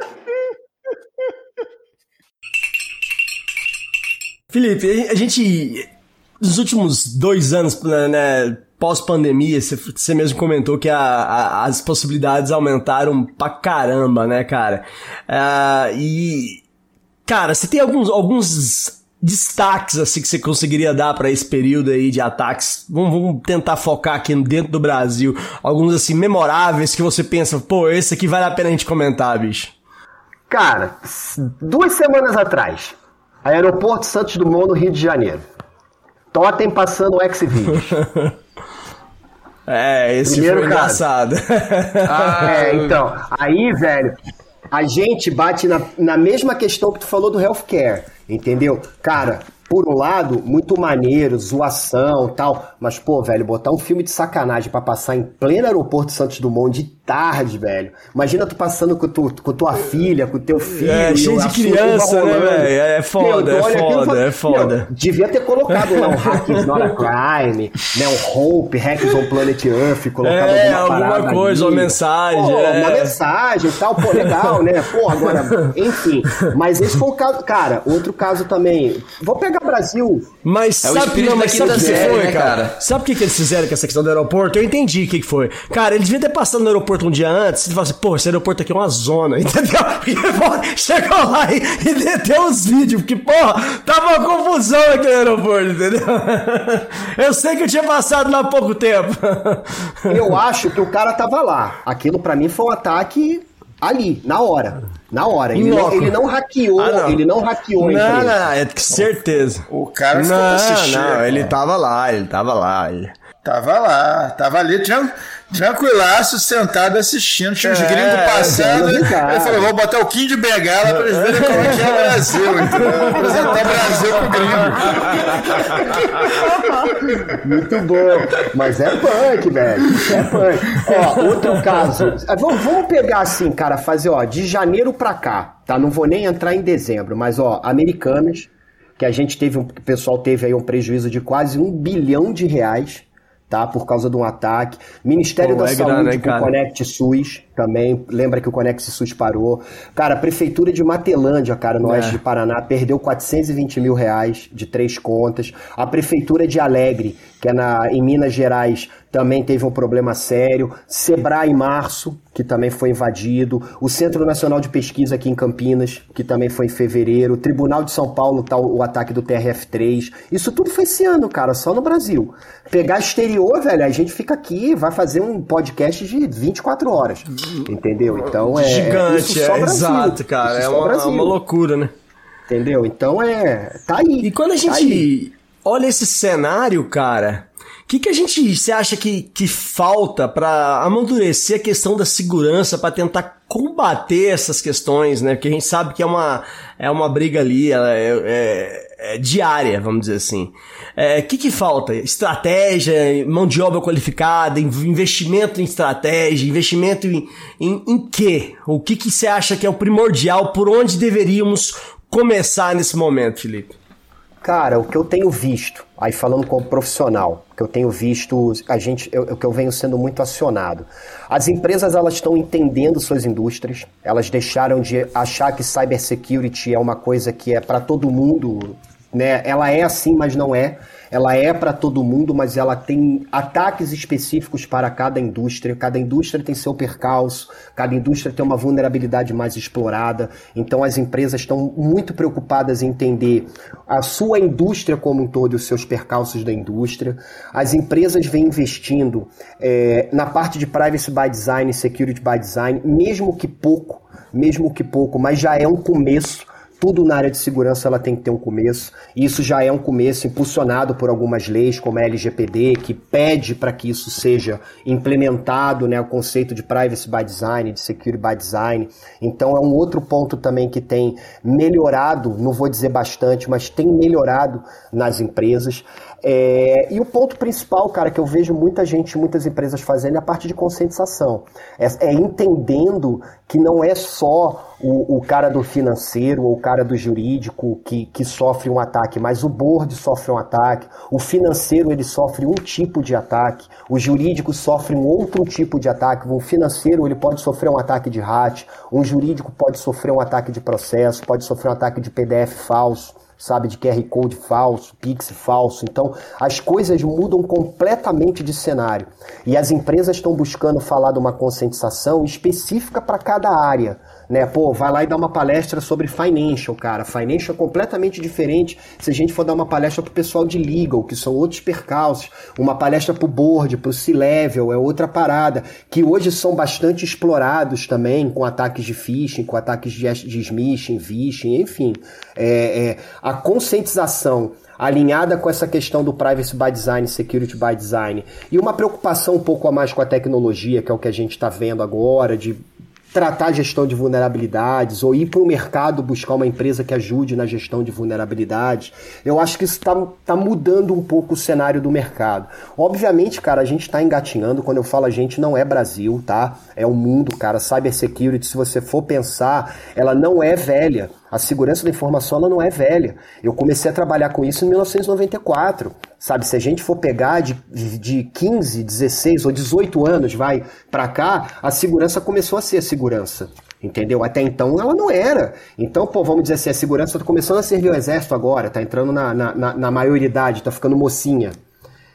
Felipe, a gente, nos últimos dois anos, né, pós-pandemia, você mesmo comentou que a, a, as possibilidades aumentaram pra caramba, né, cara? Uh, e, cara, você tem alguns, alguns destaques assim que você conseguiria dar para esse período aí de ataques? Vamos, vamos, tentar focar aqui dentro do Brasil. Alguns assim memoráveis que você pensa, pô, esse aqui vale a pena a gente comentar, bicho. Cara, duas semanas atrás, aeroporto Santos Dumont no Rio de Janeiro. Totem passando o X-Videos. É, esse Primeiro foi engraçado. Ah, é, então. Aí, velho, a gente bate na, na mesma questão que tu falou do healthcare, entendeu? Cara, por um lado, muito maneiro, zoação tal, mas, pô, velho, botar um filme de sacanagem para passar em pleno aeroporto Santos Dumont de tarde, velho. Imagina tu passando com, tu, com tua filha, com teu filho. É, cheio de criança, né, velho? É foda, meu, é foda, é foda. Meu, devia ter colocado lá um Hackers Not a Crime, né, um Hope, Hackers on Planet Earth, colocado é, alguma, alguma coisa, ali. uma mensagem. Pô, é. Uma mensagem e tal, pô, legal, né? Pô, agora, enfim. Mas esse foi o caso, cara, outro caso também. Vou pegar Brasil. Mas é sabe, não, mas sabe o que foi, né, cara? Sabe o que, que eles fizeram com essa questão do aeroporto? Eu entendi o que, que foi. Cara, eles deviam ter passado no aeroporto um dia antes e falar assim, pô, esse aeroporto aqui é uma zona, entendeu? Porque, chegou lá e, e deteu os vídeos, porque, pô, tava uma confusão aqui no aeroporto, entendeu? Eu sei que eu tinha passado lá há pouco tempo. Eu acho que o cara tava lá. Aquilo para mim foi um ataque ali, na hora. Na hora. Ele, não, ele não hackeou, ah, não. ele não hackeou. Não, não, é certeza. O cara não, não, ele tava lá, ele tava lá. Ele... Tava lá, tava ali, tinha tranquilaço, sentado assistindo, tinha os é, gringos passando. Ele falou: vou botar o Kim de Bengala pra eles verem como é que é o Brasil. Então, apresentar o Brasil pro gringo. Muito bom. Mas é punk, velho. É punk. Ó, outro caso. Ah, vamos, vamos pegar assim, cara, fazer, ó, de janeiro pra cá, tá? Não vou nem entrar em dezembro, mas, ó, Americanas, que a gente teve, um, o pessoal teve aí um prejuízo de quase um bilhão de reais tá? Por causa de um ataque. Ministério Pô, da é Saúde grana, com o Conect SUS também. Lembra que o Conect SUS parou. Cara, a Prefeitura de Matelândia, cara, no é. oeste de Paraná, perdeu 420 mil reais de três contas. A Prefeitura de Alegre, que é na, em Minas Gerais, também teve um problema sério. Sebrae em março, que também foi invadido. O Centro Nacional de Pesquisa aqui em Campinas, que também foi em fevereiro. O Tribunal de São Paulo, tá o, o ataque do TRF-3. Isso tudo foi esse ano, cara, só no Brasil. Pegar exterior, velho, a gente fica aqui, vai fazer um podcast de 24 horas. Entendeu? Então é. Gigante, é, exato, cara. É uma, uma, loucura, né? Entendeu? Então é. Tá aí. E quando a tá gente tá olha esse cenário, cara. O que, que a gente você acha que, que falta para amadurecer a questão da segurança, para tentar combater essas questões, né? Porque a gente sabe que é uma, é uma briga ali, ela é, é, é diária, vamos dizer assim. O é, que, que falta? Estratégia, mão de obra qualificada, investimento em estratégia, investimento em, em, em quê? O que, que você acha que é o primordial? Por onde deveríamos começar nesse momento, Felipe? Cara, o que eu tenho visto, aí falando como profissional, que eu tenho visto, a gente, o que eu venho sendo muito acionado. As empresas elas estão entendendo suas indústrias, elas deixaram de achar que cybersecurity é uma coisa que é para todo mundo, né? Ela é assim, mas não é ela é para todo mundo, mas ela tem ataques específicos para cada indústria. Cada indústria tem seu percalço, cada indústria tem uma vulnerabilidade mais explorada. Então as empresas estão muito preocupadas em entender a sua indústria como um todo e os seus percalços da indústria. As empresas vêm investindo é, na parte de privacy by design security by design, mesmo que pouco, mesmo que pouco, mas já é um começo tudo na área de segurança ela tem que ter um começo. E isso já é um começo impulsionado por algumas leis, como a LGPD, que pede para que isso seja implementado, né, o conceito de privacy by design, de security by design. Então é um outro ponto também que tem melhorado, não vou dizer bastante, mas tem melhorado nas empresas. É, e o ponto principal, cara, que eu vejo muita gente, muitas empresas fazendo é a parte de conscientização. É, é entendendo que não é só o, o, cara do financeiro ou o cara do jurídico que, que sofre um ataque, mas o board sofre um ataque, o financeiro ele sofre um tipo de ataque, o jurídico sofre um outro tipo de ataque, o financeiro ele pode sofrer um ataque de RAT, um jurídico pode sofrer um ataque de processo, pode sofrer um ataque de PDF falso sabe, de QR Code falso, Pix falso. Então, as coisas mudam completamente de cenário. E as empresas estão buscando falar de uma conscientização específica para cada área né? Pô, vai lá e dá uma palestra sobre financial, cara. Financial é completamente diferente se a gente for dar uma palestra pro pessoal de legal, que são outros percalços, uma palestra pro board, pro C-level, é outra parada, que hoje são bastante explorados também, com ataques de phishing, com ataques de, smishing, vishing, enfim. É, é, a conscientização alinhada com essa questão do privacy by design, security by design, e uma preocupação um pouco a mais com a tecnologia, que é o que a gente está vendo agora, de tratar a gestão de vulnerabilidades ou ir para o mercado buscar uma empresa que ajude na gestão de vulnerabilidades. Eu acho que isso está tá mudando um pouco o cenário do mercado. Obviamente, cara, a gente está engatinhando. Quando eu falo a gente, não é Brasil, tá? É o mundo, cara. Cybersecurity, se você for pensar, ela não é velha. A segurança da informação ela não é velha. Eu comecei a trabalhar com isso em 1994. Sabe, se a gente for pegar de, de 15, 16 ou 18 anos, vai, para cá, a segurança começou a ser a segurança. Entendeu? Até então ela não era. Então, pô, vamos dizer assim, a segurança está começando a servir o exército agora, tá entrando na, na, na, maioridade, tá ficando mocinha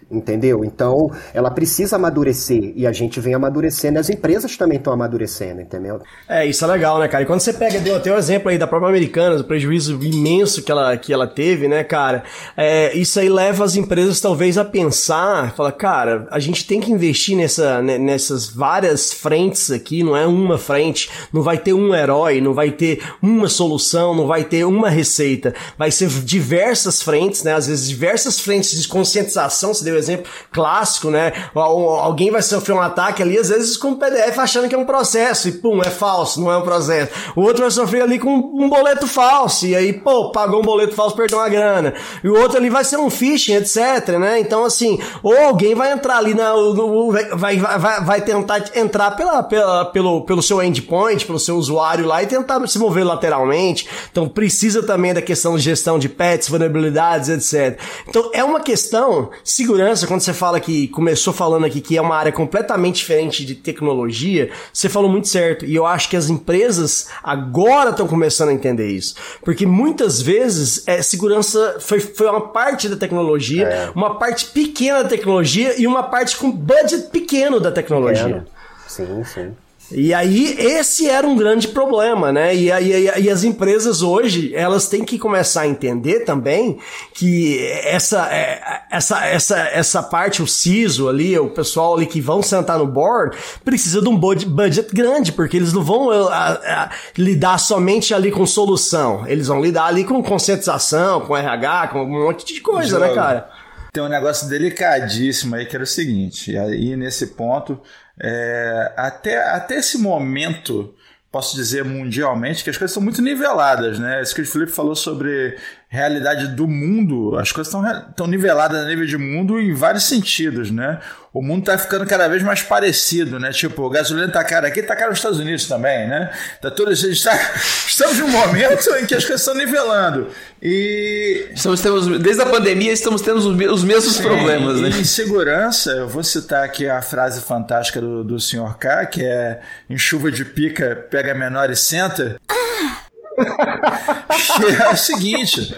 entendeu? Então, ela precisa amadurecer e a gente vem amadurecendo, as empresas também estão amadurecendo, entendeu? É, isso é legal, né, cara? E quando você pega, deu até o um exemplo aí da própria Americana, do prejuízo imenso que ela, que ela teve, né, cara? É, isso aí leva as empresas talvez a pensar, fala, cara, a gente tem que investir nessa, né, nessas várias frentes aqui, não é uma frente, não vai ter um herói, não vai ter uma solução, não vai ter uma receita, vai ser diversas frentes, né? Às vezes diversas frentes de conscientização, se deu o exemplo clássico, né? Alguém vai sofrer um ataque ali, às vezes com um PDF achando que é um processo, e pum, é falso, não é um processo. O outro vai sofrer ali com um boleto falso, e aí, pô, pagou um boleto falso, perdeu uma grana. E o outro ali vai ser um phishing, etc, né? Então, assim, ou alguém vai entrar ali na. No, vai, vai, vai tentar entrar pela, pela, pelo, pelo seu endpoint, pelo seu usuário lá e tentar se mover lateralmente. Então, precisa também da questão de gestão de pets, vulnerabilidades, etc. Então, é uma questão, segurança segurança, quando você fala que começou falando aqui que é uma área completamente diferente de tecnologia, você falou muito certo. E eu acho que as empresas agora estão começando a entender isso. Porque muitas vezes é, segurança foi, foi uma parte da tecnologia, é. uma parte pequena da tecnologia e uma parte com budget pequeno da tecnologia. Sim, sim. E aí, esse era um grande problema, né? E, e, e, as empresas hoje, elas têm que começar a entender também que essa, é, essa, essa, essa parte, o CISO ali, o pessoal ali que vão sentar no board, precisa de um budget grande, porque eles não vão a, a, lidar somente ali com solução. Eles vão lidar ali com conscientização, com RH, com um monte de coisa, né, cara? Tem um negócio delicadíssimo aí que era o seguinte, e aí nesse ponto é, até, até esse momento, posso dizer mundialmente, que as coisas são muito niveladas, né? Isso que o Felipe falou sobre realidade do mundo, as coisas estão niveladas a nível de mundo em vários sentidos, né? O mundo está ficando cada vez mais parecido, né? Tipo, a gasolina tá cara aqui, tá cara nos Estados Unidos também, né? Tá todo, está, estamos num momento em que as coisas estão nivelando. E. Estamos, temos, desde a pandemia estamos tendo os, os mesmos Sim, problemas, né? Em segurança, eu vou citar aqui a frase fantástica do, do Sr. K, que é em chuva de pica, pega menor e senta. Ah! É o seguinte.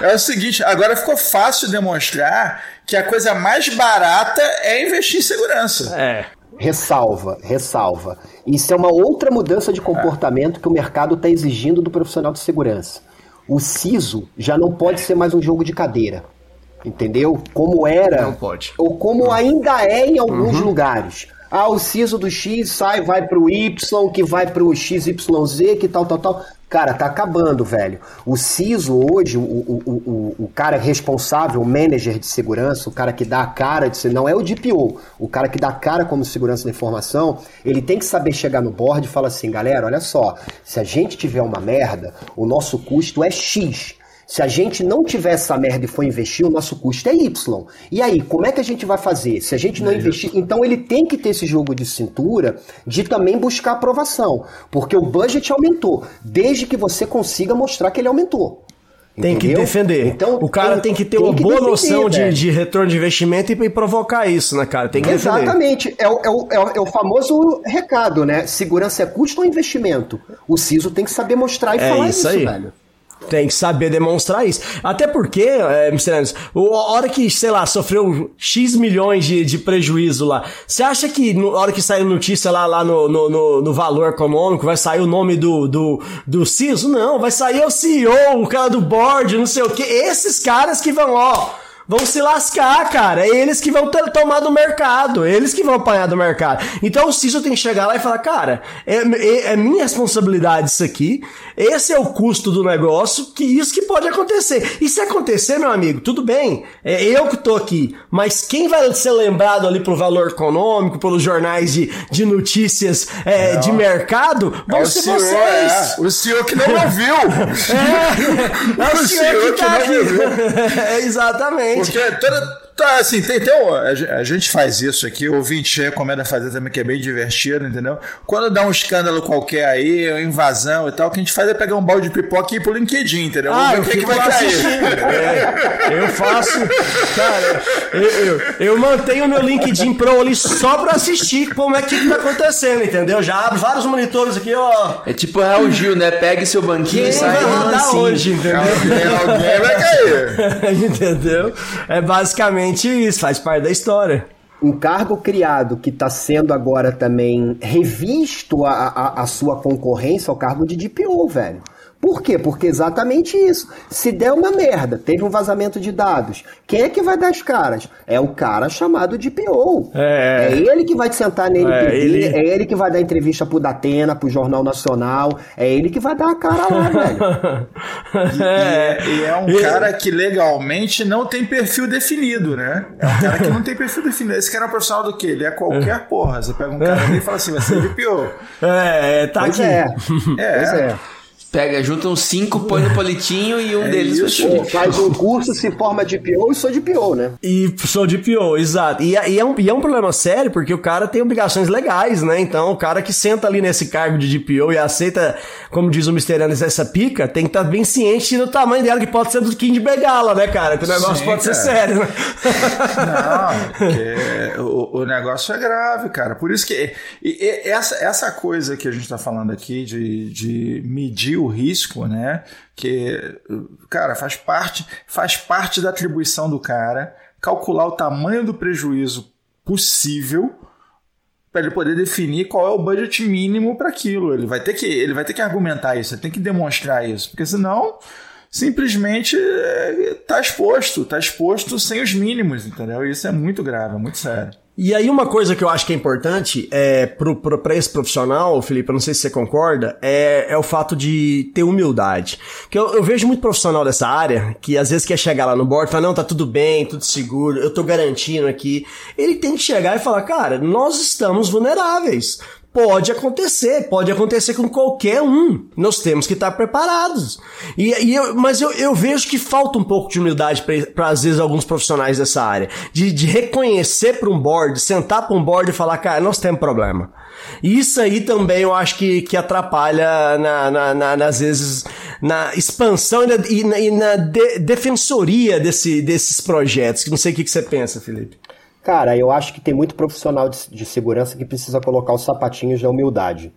É o seguinte, agora ficou fácil demonstrar que a coisa mais barata é investir em segurança. É. Ressalva, ressalva. Isso é uma outra mudança de comportamento que o mercado está exigindo do profissional de segurança. O CISO já não pode ser mais um jogo de cadeira. Entendeu? Como era. Não pode. Ou como ainda é em alguns uhum. lugares. Ah, o CISO do X sai, vai pro Y, que vai pro XYZ, que tal, tal, tal. Cara, tá acabando, velho. O CISO hoje, o, o, o, o cara responsável, o manager de segurança, o cara que dá a cara de não é o DPO, o cara que dá a cara como segurança da informação, ele tem que saber chegar no board e falar assim, galera, olha só, se a gente tiver uma merda, o nosso custo é X. Se a gente não tiver essa merda e for investir, o nosso custo é Y. E aí, como é que a gente vai fazer? Se a gente não é investir. Então ele tem que ter esse jogo de cintura de também buscar aprovação. Porque o budget aumentou, desde que você consiga mostrar que ele aumentou. Tem Entendeu? que defender. Então, o cara tem, tem que ter tem uma que boa defender, noção de, de, retorno de investimento e, e, provocar isso, né, cara? Tem que Exatamente. É o, é, o, é o famoso recado, né? Segurança é custo ou investimento? O CISO tem que saber mostrar e é falar isso, isso aí. velho. Tem que saber demonstrar isso. Até porque, é. Anderson, a hora que, sei lá, sofreu X milhões de, de prejuízo lá, você acha que na hora que sair notícia lá, lá no, no, no, no, valor econômico vai sair o nome do, do, do CISO? Não, vai sair o CEO, o cara do board, não sei o que. Esses caras que vão, ó vão se lascar, cara. É eles que vão ter, tomar do mercado, eles que vão apanhar do mercado. Então o CISO tem que chegar lá e falar, cara, é, é, é, minha responsabilidade isso aqui, esse é o custo do negócio, que isso que pode acontecer. E se acontecer, meu amigo, tudo bem, é eu que tô aqui, mas quem vai ser lembrado ali pro valor econômico, pelos jornais de, de notícias é, de mercado, vão é ser senhor, vocês. É. O senhor que não ouviu. É, é o, senhor, que tá aqui. É, exatamente. Porque toda, tá, assim, tem, tem um, a gente faz isso aqui, o ouvinte recomenda fazer também, que é bem divertido, entendeu? Quando dá um escândalo qualquer aí, invasão e tal, o que a gente faz é pegar um balde de pipoca e ir pro LinkedIn, entendeu? Ah, Vamos ver o que, que vai cair. É, eu faço, cara, eu, eu, eu, mantenho meu LinkedIn Pro ali só pra assistir como é que tá acontecendo, entendeu? Já abro vários monitores aqui, ó. É tipo Raul Gil, né? Pegue seu banquinho e sai rodar hoje, entendeu? Alguém, alguém vai cair. entendeu? É basicamente isso, faz parte da história. Um cargo criado que está sendo agora também revisto a, a, a sua concorrência ao cargo de DPO, velho. Por quê? Porque exatamente isso. Se der uma merda, teve um vazamento de dados, quem é que vai dar as caras? É o cara chamado de PO. É, é ele que vai sentar nele, é ele... é ele que vai dar entrevista pro Datena, pro Jornal Nacional, é ele que vai dar a cara lá, velho. E é, e é um cara que legalmente não tem perfil definido, né? É um cara que não tem perfil definido. Esse cara é um profissional do quê? Ele é qualquer porra. Você pega um cara ali e fala assim, vai ser de PO. É, tá pois aqui. É. É. Pois é. Pega, junta uns cinco, põe no palitinho e um É deles isso. Pô, faz um curso, se forma de PO e sou de PO, né? E sou de PO, exato. E, e, é um, e é um problema sério porque o cara tem obrigações legais, né? Então o cara que senta ali nesse cargo de DPO e aceita, como diz o Mr. Anderson, essa pica, tem que estar bem ciente do tamanho dela, que pode ser do King de Begala, né, cara? Que o negócio Sim, pode cara. ser sério, né? Não, porque o, o negócio é grave, cara. Por isso que e, e essa, essa coisa que a gente está falando aqui de, de medir o risco, né? Que, cara, faz parte, faz parte da atribuição do cara calcular o tamanho do prejuízo possível para ele poder definir qual é o budget mínimo para aquilo. Ele vai ter que ele vai ter que argumentar isso, ele tem que demonstrar isso, porque senão simplesmente está exposto, está exposto sem os mínimos, entendeu? Isso é muito grave, é muito sério. E aí uma coisa que eu acho que é importante é pro, pro, pra esse profissional, Felipe, eu não sei se você concorda, é, é o fato de ter humildade. Que eu, eu vejo muito profissional dessa área que às vezes quer chegar lá no board falar, não, tá tudo bem, tudo seguro, eu tô garantindo aqui. Ele tem que chegar e falar, cara, nós estamos vulneráveis. Pode acontecer, pode acontecer com qualquer um. Nós temos que estar preparados. E, e eu, mas eu, eu vejo que falta um pouco de humildade para às vezes alguns profissionais dessa área, de, de reconhecer para um board, sentar para um board e falar, cara, nós temos problema. E isso aí também eu acho que, que atrapalha na, na, na, nas vezes na expansão e na, e na, e na de, defensoria desse, desses projetos. Não sei o que, que você pensa, Felipe. Cara, eu acho que tem muito profissional de, de, segurança que precisa colocar os sapatinhos da humildade,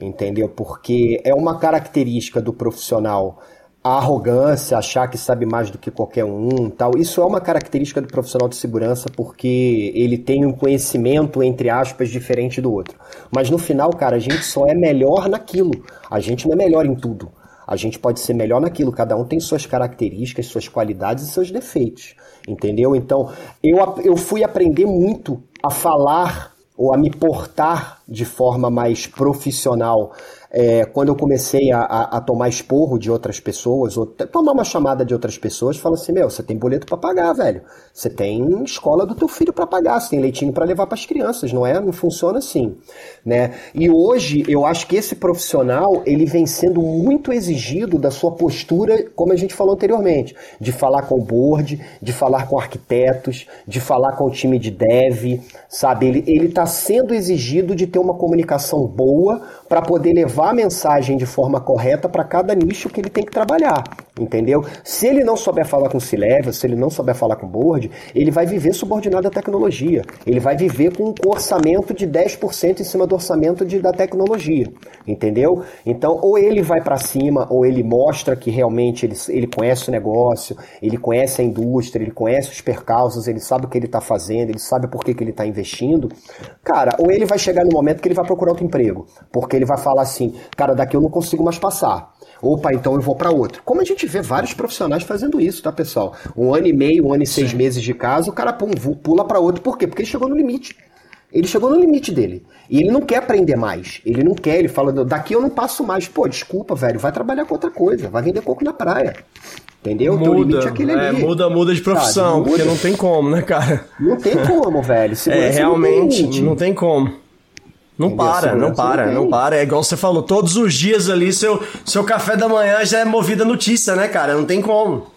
entendeu? Porque é uma característica do profissional a arrogância, achar que sabe mais do que qualquer um, tal. Isso é uma característica do profissional de segurança porque ele tem um conhecimento entre aspas diferente do outro. Mas no final, cara, a gente só é melhor naquilo. A gente não é melhor em tudo. A gente pode ser melhor naquilo, cada um tem suas características, suas qualidades e seus defeitos, entendeu? Então, eu, eu fui aprender muito a falar ou a me portar de forma mais profissional é, quando eu comecei a, a, a, tomar esporro de outras pessoas, ou tomar uma chamada de outras pessoas, fala assim: Meu, você tem boleto para pagar, velho. Você tem escola do teu filho para pagar, você tem leitinho para levar para as crianças, não é? Não funciona assim, né? E hoje eu acho que esse profissional ele vem sendo muito exigido da sua postura, como a gente falou anteriormente, de falar com o board, de falar com arquitetos, de falar com o time de dev, sabe? Ele ele está sendo exigido de ter uma comunicação boa para poder levar a mensagem de forma correta para cada nicho que ele tem que trabalhar, Entendeu? Se ele não souber falar com C-Level, se ele não souber falar com board, ele vai viver subordinado à tecnologia. Ele vai viver com um orçamento de 10% em cima do orçamento de, da tecnologia. Entendeu? Então, ou ele vai para cima, ou ele mostra que realmente ele, ele conhece o negócio, ele conhece a indústria, ele conhece os percalços, ele sabe o que ele está fazendo, ele sabe por que, que ele está investindo. Cara, ou ele vai chegar no momento que ele vai procurar outro emprego. Porque ele vai falar assim, cara, daqui eu não consigo mais passar. Opa, então eu vou para outro. Como a gente vê vários profissionais fazendo isso, tá, pessoal? Um ano e meio, um ano e seis Sim. meses de casa, o cara pum, pula para outro. Por quê? Porque ele chegou no limite. Ele chegou no limite dele. E ele não quer aprender mais. Ele não quer, ele fala, daqui eu não passo mais. Pô, desculpa, velho, vai trabalhar com outra coisa. Vai vender coco na praia. Entendeu? Muda, o teu limite é aquele é, ali. Muda, muda de profissão, porque não tem como, né, cara? Não tem como, velho. é, realmente, não tem, não tem como. Não para, não para, não, não para. É igual você falou, todos os dias ali, seu, seu café da manhã já é movida notícia, né, cara? Não tem como.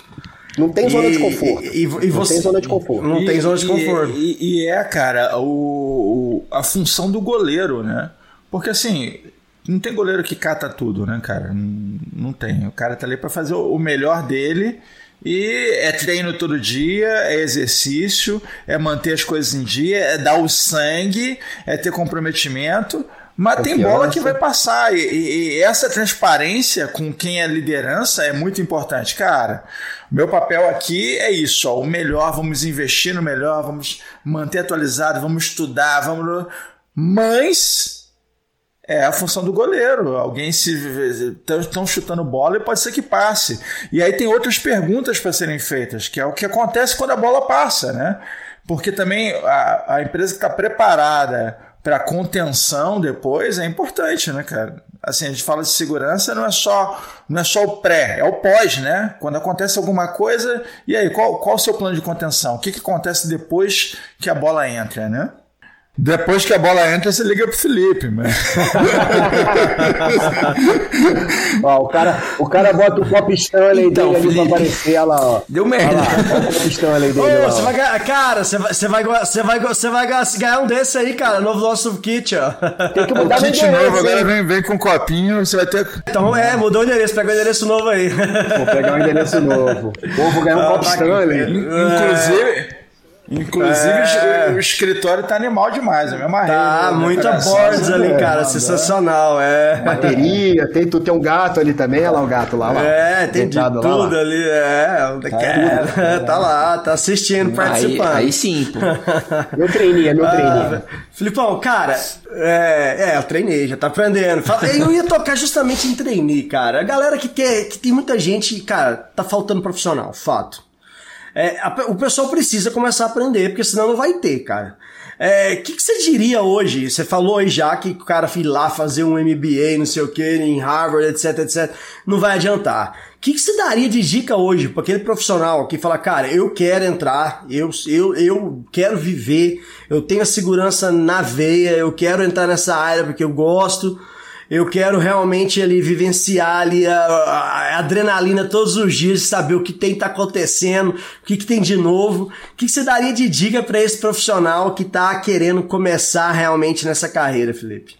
Não tem zona de conforto. E, e, e não tem zona de conforto. Não e, tem zona de conforto. E, é, cara, o, a função do goleiro, né? Porque assim, não tem goleiro que cata tudo, né, cara? Não, não tem. O cara tá ali para fazer o melhor dele e é treino todo dia, é exercício, é manter as coisas em dia, é dar o sangue, é ter comprometimento. Mas tem bola que vai passar. E, e, e, essa transparência com quem é liderança é muito importante. Cara, meu papel aqui é isso: ó, o melhor, vamos investir no melhor, vamos manter atualizado, vamos estudar, vamos. Mas é a função do goleiro. Alguém se estão chutando bola e pode ser que passe. E aí tem outras perguntas para serem feitas, que é o que acontece quando a bola passa, né? Porque também a, a empresa que está preparada para contenção depois é importante, né, cara? Assim, a gente fala de segurança, não é só não é só o pré, é o pós, né? Quando acontece alguma coisa, e aí, qual, qual o seu plano de contenção? O que, que acontece depois que a bola entra, né? Depois que a bola entra, você liga pro Felipe, mas... ó, o, cara, o cara bota o Pop Stanley então, dele Felipe... ali pra aparecer, olha lá, ó. Deu merda. Olha lá, o Pop Stanley dele Ô, Você vai ganhar, cara, você vai, você, vai, você, vai, você vai ganhar um desse aí, cara, novo nosso kit, ó. Tem que mudar o kit novo, agora vem, vem com um copinho, você vai ter... Então, é, mudou o endereço, pega o endereço novo aí. Vou pegar um endereço novo. Ou vou ganhar um ah, Pop Stanley. Inclusive... Inclusive, é... o escritório tá animal demais, é a mesma Tá, rede, muita boards ali, é, cara, sensacional, é. Bateria, tem, tu tem um gato ali também, olha lá o gato lá. lá é, tem de tudo lá, lá. ali, é. Tá, é, tá lá, tá assistindo, participando. Aí, aí sim, pô. meu treininho, meu treininho. Ah, Filipão, cara, é, é, eu treinei, já tá aprendendo. Eu ia tocar justamente em treinar, cara. A galera que quer, que tem muita gente, cara, tá faltando profissional, fato. É, a, o pessoal precisa começar a aprender, porque senão não vai ter, cara. O é, que, que, você diria hoje? Você falou aí já que o cara foi lá fazer um MBA, não sei o que, em Harvard, etc, etc. Não vai adiantar. O que, que você daria de dica hoje para aquele profissional que fala, cara, eu quero entrar, eu, eu, eu quero viver, eu tenho a segurança na veia, eu quero entrar nessa área porque eu gosto, eu quero realmente ali vivenciar ali a, a, adrenalina todos os dias, saber o que tem tá acontecendo, o que, que tem de novo. O que, que você daria de dica para esse profissional que tá querendo começar realmente nessa carreira, Felipe?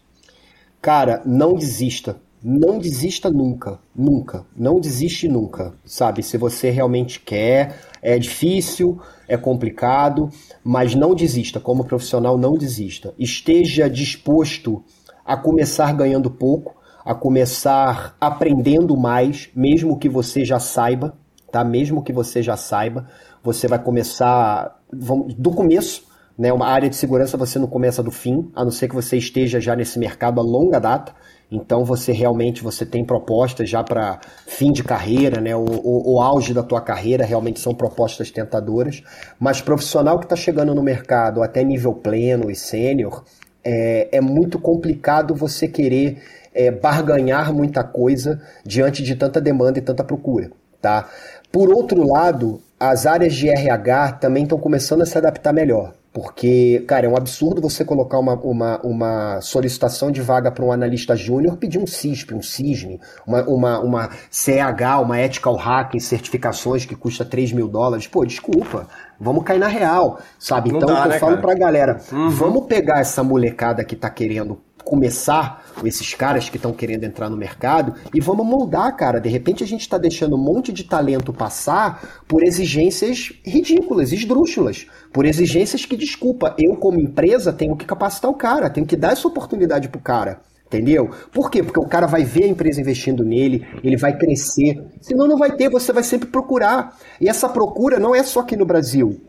Cara, não desista. Não desista nunca, nunca, não desiste nunca, sabe? Se você realmente quer, é difícil, é complicado, mas não desista, como profissional, não desista. Esteja disposto a começar ganhando pouco, a começar aprendendo mais, mesmo que você já saiba, tá? Mesmo que você já saiba, você vai começar vamos, do começo, né? Uma área de segurança você não começa do fim, a não ser que você esteja já nesse mercado a longa data. Então você realmente você tem propostas já para fim de carreira, né? O, o, o, auge da tua carreira realmente são propostas tentadoras. Mas profissional que está chegando no mercado até nível pleno e sênior, é, é muito complicado você querer é, barganhar muita coisa diante de tanta demanda e tanta procura, tá? Por outro lado, as áreas de RH também estão começando a se adaptar melhor. Porque, cara, é um absurdo você colocar uma, uma, uma solicitação de vaga para um analista júnior pedir um CISP, um CISM, uma, uma, uma CH, uma Ethical Hacking, certificações que custa 3 mil dólares. Pô, desculpa, vamos cair na real, sabe? Não então dá, eu né, falo cara? pra galera, uhum. vamos pegar essa molecada que tá querendo começar esses caras que estão querendo entrar no mercado e vamos moldar, cara. De repente a gente está deixando um monte de talento passar por exigências ridículas, esdrúxulas, por exigências que, desculpa, eu como empresa tenho que capacitar o cara, tenho que dar essa oportunidade pro cara. Entendeu? Por quê? Porque o cara vai ver a empresa investindo nele, ele vai crescer. Senão não vai ter, você vai sempre procurar. E essa procura não é só aqui no Brasil.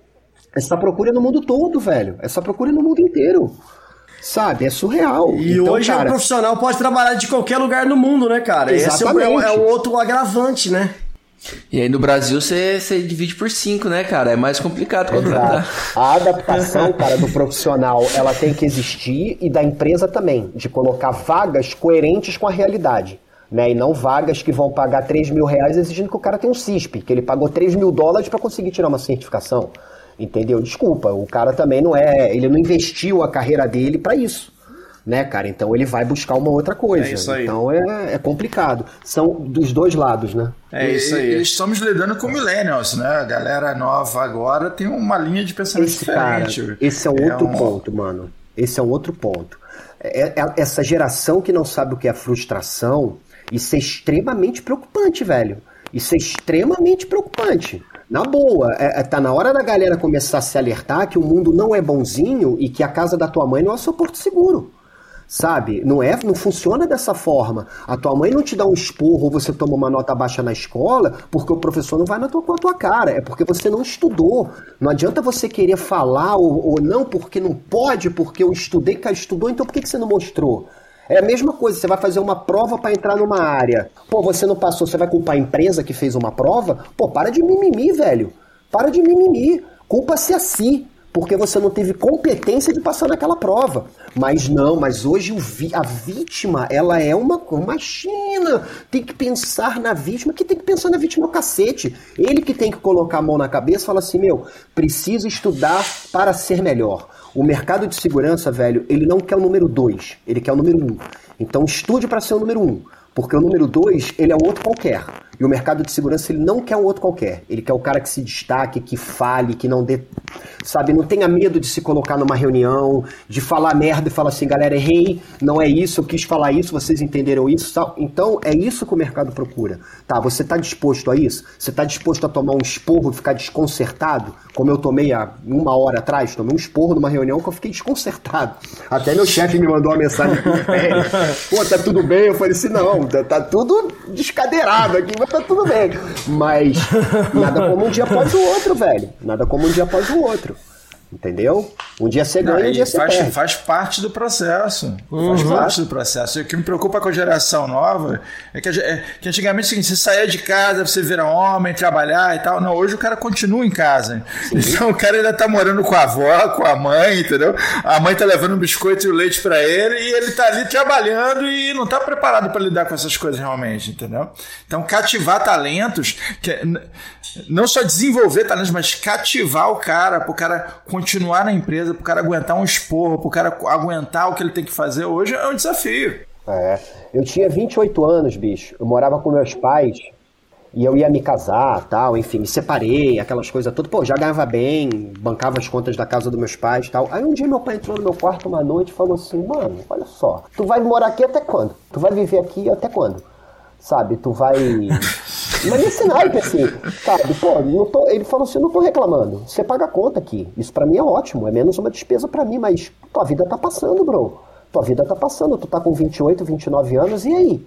Essa procura é no mundo todo, velho. Essa procura é no mundo inteiro. Sabe? É surreal. E então, hoje cara... o profissional pode trabalhar de qualquer lugar do mundo, né, cara? Exatamente. Esse é o, é o outro agravante, né? E aí no Brasil você, você divide por cinco, né, cara? É mais complicado contratar. A adaptação, cara, do profissional, ela tem que existir e da empresa também, de colocar vagas coerentes com a realidade. Né, e não vagas que vão pagar 3 mil reais exigindo que o cara tenha um CISP, que ele pagou 3 mil dólares para conseguir tirar uma certificação. Entendeu? Desculpa, o cara também não é. Ele não investiu a carreira dele para isso. Né, cara? Então ele vai buscar uma outra coisa. É isso aí. Então é, é complicado. São dos dois lados, né? É isso aí. E, estamos lidando com millennials, né? A galera nova agora tem uma linha de pensamento esse, diferente. Cara, esse é um é outro um... ponto, mano. Esse é um outro ponto. É, é, essa geração que não sabe o que é frustração, isso é extremamente preocupante, velho. Isso é extremamente preocupante. Na boa, é, é, tá na hora da galera começar a se alertar que o mundo não é bonzinho e que a casa da tua mãe não é o seu porto seguro. Sabe? Não é, não funciona dessa forma. A tua mãe não te dá um esporro ou você toma uma nota baixa na escola porque o professor não vai na tua, com a tua cara. É porque você não estudou. Não adianta você querer falar ou, ou não porque não pode, porque eu estudei, cara, estudou, então por que, que você não mostrou? É a mesma coisa, você vai fazer uma prova para entrar numa área. Pô, você não passou, você vai culpar a empresa que fez uma prova? Pô, para de mimimi, velho. Para de mimimi. Culpa-se a si porque você não teve competência de passar naquela prova. Mas não, mas hoje a vítima, ela é uma, uma China. Tem que pensar na vítima, que tem que pensar na vítima o cacete. Ele que tem que colocar a mão na cabeça e falar assim, meu, preciso estudar para ser melhor. O mercado de segurança, velho, ele não quer o número 2, ele quer o número 1. Um. Então estude para ser o número 1. Um. Porque o número 2, ele é outro qualquer. E o mercado de segurança, ele não quer um outro qualquer. Ele quer o cara que se destaque, que fale, que não dê. Sabe, não tenha medo de se colocar numa reunião, de falar merda e falar assim, galera, errei, não é isso, eu quis falar isso, vocês entenderam isso. Tal. Então, é isso que o mercado procura. Tá, você está disposto a isso? Você está disposto a tomar um esporro e ficar desconcertado? Como eu tomei há uma hora atrás, tomei um esporro numa reunião que eu fiquei desconcertado. Até meu chefe me mandou uma mensagem pô, tá tudo bem? Eu falei assim, não, tá, tá tudo descadeirado aqui, mas tá tudo bem. Mas nada como um dia após o outro, velho. Nada como um dia após o outro. Entendeu? Um dia você ganha, um dia você faz, perde. Faz parte do processo. Uhum. Faz parte do processo. E o que me preocupa com a geração nova é que, é, que antigamente é você saía de casa, você vira homem, trabalhar e tal. Não, hoje o cara continua em casa. Sim. Então o cara ainda tá morando com a avó, com a mãe, entendeu? A mãe tá levando um biscoito e o leite para ele e ele tá ali trabalhando e não tá preparado para lidar com essas coisas realmente, entendeu? Então cativar talentos, que, não só desenvolver talentos, mas cativar o cara, pro cara continuar na empresa, pro cara aguentar um esporro, pro cara aguentar o que ele tem que fazer hoje é um desafio. É. Eu tinha 28 anos, bicho. Eu morava com meus pais e eu ia me casar, tal, enfim, me separei, aquelas coisas todas. Pô, já ganhava bem, bancava as contas da casa dos meus pais, tal. Aí um dia meu pai entrou no meu quarto uma noite e falou assim: "Mano, olha só, tu vai morar aqui até quando? Tu vai viver aqui até quando?" Sabe, tu vai mas nesse naipe, assim, sabe? Pô, não tô, ele falou assim: não tô reclamando. Você paga a conta aqui. Isso para mim é ótimo. É menos uma despesa para mim, mas tua vida tá passando, bro. Tua vida tá passando. Tu tá com 28, 29 anos, e aí?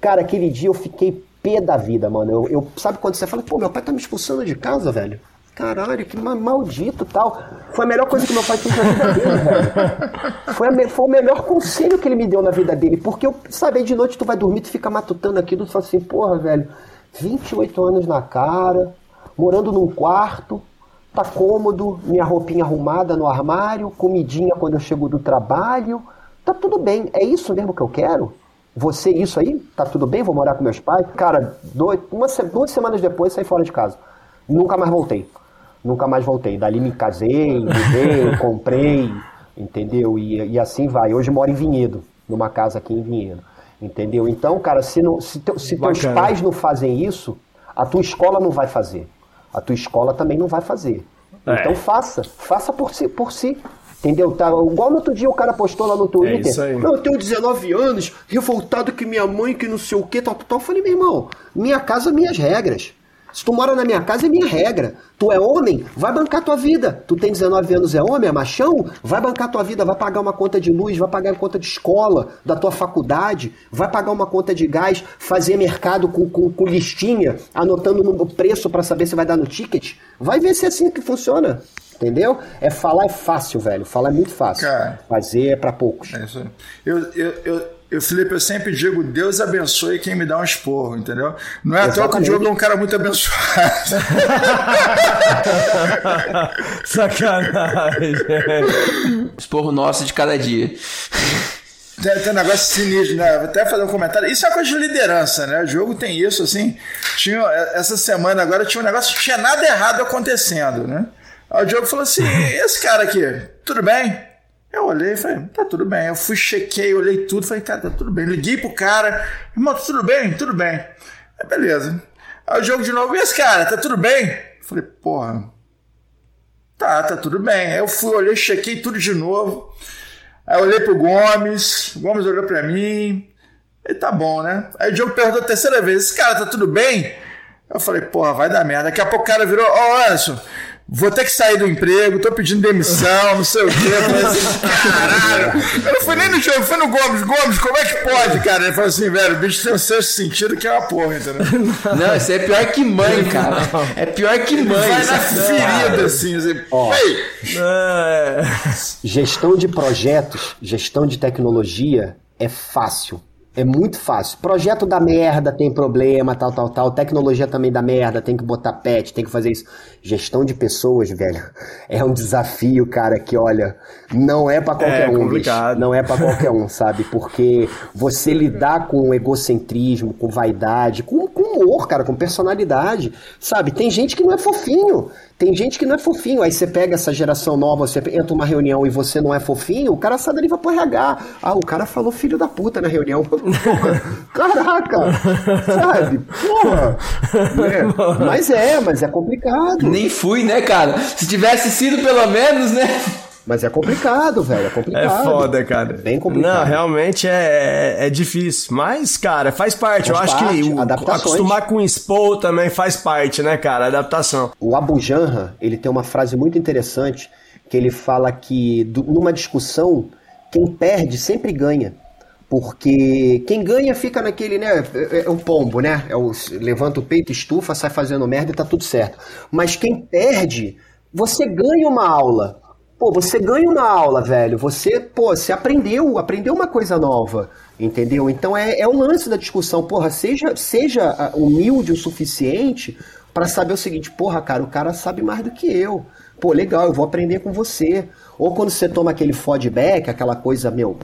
Cara, aquele dia eu fiquei pé da vida, mano. Eu, eu, sabe quando você fala, pô, meu pai tá me expulsando de casa, velho? Caralho, que maldito tal. Foi a melhor coisa que meu pai fez na vida dele, velho. Foi, a, foi o melhor conselho que ele me deu na vida dele. Porque eu, sabe, aí de noite tu vai dormir, tu fica matutando aquilo, tu fala assim, porra, velho, 28 anos na cara, morando num quarto, tá cômodo, minha roupinha arrumada no armário, comidinha quando eu chego do trabalho. Tá tudo bem, é isso mesmo que eu quero? Você, isso aí? Tá tudo bem? Vou morar com meus pais? Cara, dois, uma, duas semanas depois saí fora de casa. Nunca mais voltei. Nunca mais voltei. Dali me casei, mudei, comprei, entendeu? E, e assim vai. Hoje moro em Vinhedo, numa casa aqui em Vinhedo. Entendeu? Então, cara, se, não, se, te, se teus pais não fazem isso, a tua escola não vai fazer. A tua escola também não vai fazer. É. Então faça, faça por si, por si. Entendeu? Tá, igual no outro dia o cara postou lá no Twitter. É isso aí. Não, eu tenho 19 anos, revoltado que minha mãe, que não sei o que, tal, tal, tal. Eu falei, meu irmão, minha casa, minhas regras. Se tu mora na minha casa, é minha regra. Tu é homem, vai bancar tua vida. Tu tem 19 anos, é homem, é machão, vai bancar tua vida, vai pagar uma conta de luz, vai pagar uma conta de escola, da tua faculdade, vai pagar uma conta de gás, fazer mercado com, com, com listinha, anotando no preço para saber se vai dar no ticket. Vai ver se é assim que funciona. Entendeu? É falar é fácil, velho. Falar é muito fácil. Cara. Fazer é pra poucos. É isso aí. Eu, eu, eu, eu, Felipe, eu sempre digo, Deus abençoe quem me dá um esporro, entendeu? Não é à toa que o. Diogo é um cara muito abençoado. Sacanagem. Esporro nosso de cada dia. Tem, tem um negócio sinistro, né? Vou até fazer um comentário. Isso é coisa de liderança, né? O jogo tem isso, assim. Tinha, essa semana agora tinha um negócio que tinha nada errado acontecendo, né? Aí o Diogo falou assim: esse cara aqui, tudo bem? Eu olhei e falei, tá tudo bem. Eu fui, chequei, olhei tudo, falei, cara, tá tudo bem. Liguei pro cara, irmão, tá tudo bem? Tudo bem. Aí, beleza. Aí o jogo de novo, e esse cara, tá tudo bem? Eu falei, porra. Tá, tá tudo bem. Aí eu fui, olhei, chequei tudo de novo. Aí eu olhei pro Gomes, o Gomes olhou pra mim. E tá bom, né? Aí o Diogo perguntou a terceira vez: esse cara tá tudo bem? Eu falei, porra, vai dar merda. Daqui a pouco o cara virou: Ó, Anderson, vou ter que sair do emprego, tô pedindo demissão, não sei o quê. Assim, caralho. Eu não fui nem no jogo, fui no Gomes. Gomes, como é que pode, cara? Ele falou assim, velho, o bicho tem um sexto sentido que é uma porra, entendeu? Não, isso é pior que mãe, cara. É pior que mãe. Vai na ferida, assim. assim Ó. Ei, É. Gestão de projetos, gestão de tecnologia é fácil. É muito fácil. Projeto da merda, tem problema, tal, tal, tal. Tecnologia também dá merda, tem que botar patch, tem que fazer isso. Gestão de pessoas, velho, é um desafio, cara, que olha, não é pra qualquer É um, bicho. complicado. Não é pra qualquer um, sabe? Porque você lidar com egocentrismo, com vaidade, com humor, cara, com personalidade, sabe? Tem gente que não é fofinho. Tem gente que não é fofinho. Aí você pega essa geração nova, você entra numa reunião e você não é fofinho, o cara sai dali vai pro RH. Ah, o cara falou filho da puta na reunião. Porra, Caraca! Sabe? Porra! É, Mas é, mas é complicado. Nem fui, né, cara? Se tivesse sido pelo menos, né? Mas é complicado, velho. É É complicado. foda, cara. Bem complicado. Não, realmente é, é difícil. Mas, cara, faz parte. Faz Eu acho parte, que o- acostumar com o Expo também faz parte, né, cara? Adaptação. O Abu Janra, ele tem uma frase muito interessante que ele fala que numa discussão quem perde sempre ganha. Porque quem ganha fica naquele, né? É, é um pombo, né? É o, levanta o peito, estufa, sai fazendo merda e tá tudo certo. Mas quem perde, você ganha uma aula. Pô, você ganha uma aula, velho. Você, pô, você aprendeu, aprendeu uma coisa nova. Entendeu? Então é, é o lance da discussão. Porra, seja, seja ah, humilde o suficiente para saber o seguinte, porra, cara, o cara sabe mais do que eu. Pô, legal, eu vou aprender com você. Ou quando você toma aquele feedback, aquela coisa, meu,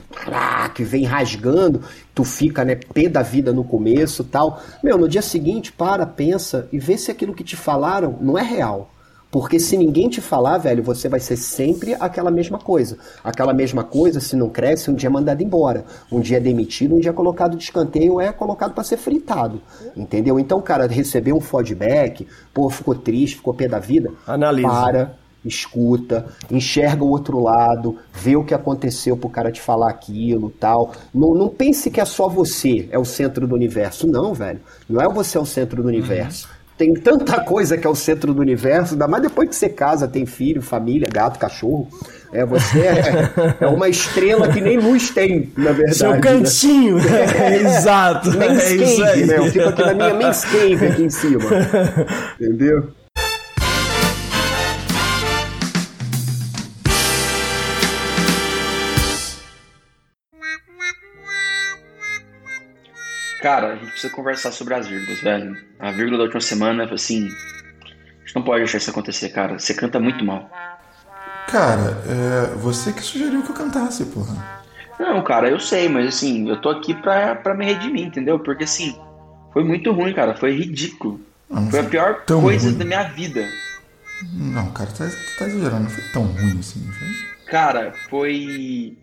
que vem rasgando, tu fica, né, pé da vida no começo tal. Meu, no dia seguinte, para, pensa e vê se aquilo que te falaram não é real. Porque se ninguém te falar, velho, você vai ser sempre aquela mesma coisa. Aquela mesma coisa, se não cresce, um dia é mandado embora. Um dia é demitido, um dia é colocado de escanteio ou é colocado para ser fritado. Entendeu? Então, cara, receber um feedback, pô, ficou triste, ficou pé da vida. Analisa. Para, escuta, enxerga o outro lado, vê o que aconteceu pro cara te falar aquilo tal. Não, não pense que é só você é o centro do universo. Não, velho. Não é você é o centro do universo. Tem tanta coisa que é o centro do universo, ainda mais depois que você casa, tem filho, família, gato, cachorro. É, você é, é uma estrela que nem luz tem, na verdade. Seu né? cantinho. Exato. É isso Manscaped, aí. né? Eu fico aqui na minha Manscaped aqui em cima. Entendeu? Cara, a gente precisa conversar sobre as vírgulas, velho. A vírgula da última semana, assim. A gente não pode deixar isso acontecer, cara. Você canta muito mal. Cara, é você que sugeriu que eu cantasse, porra. Não, cara, eu sei, mas assim, eu tô aqui pra, pra me redimir, entendeu? Porque assim, foi muito ruim, cara. Foi ridículo. Não Foi a pior coisa ruim. da minha vida. Não, cara, tu tá, tá exagerando. Não foi tão ruim assim, foi? Cara, foi.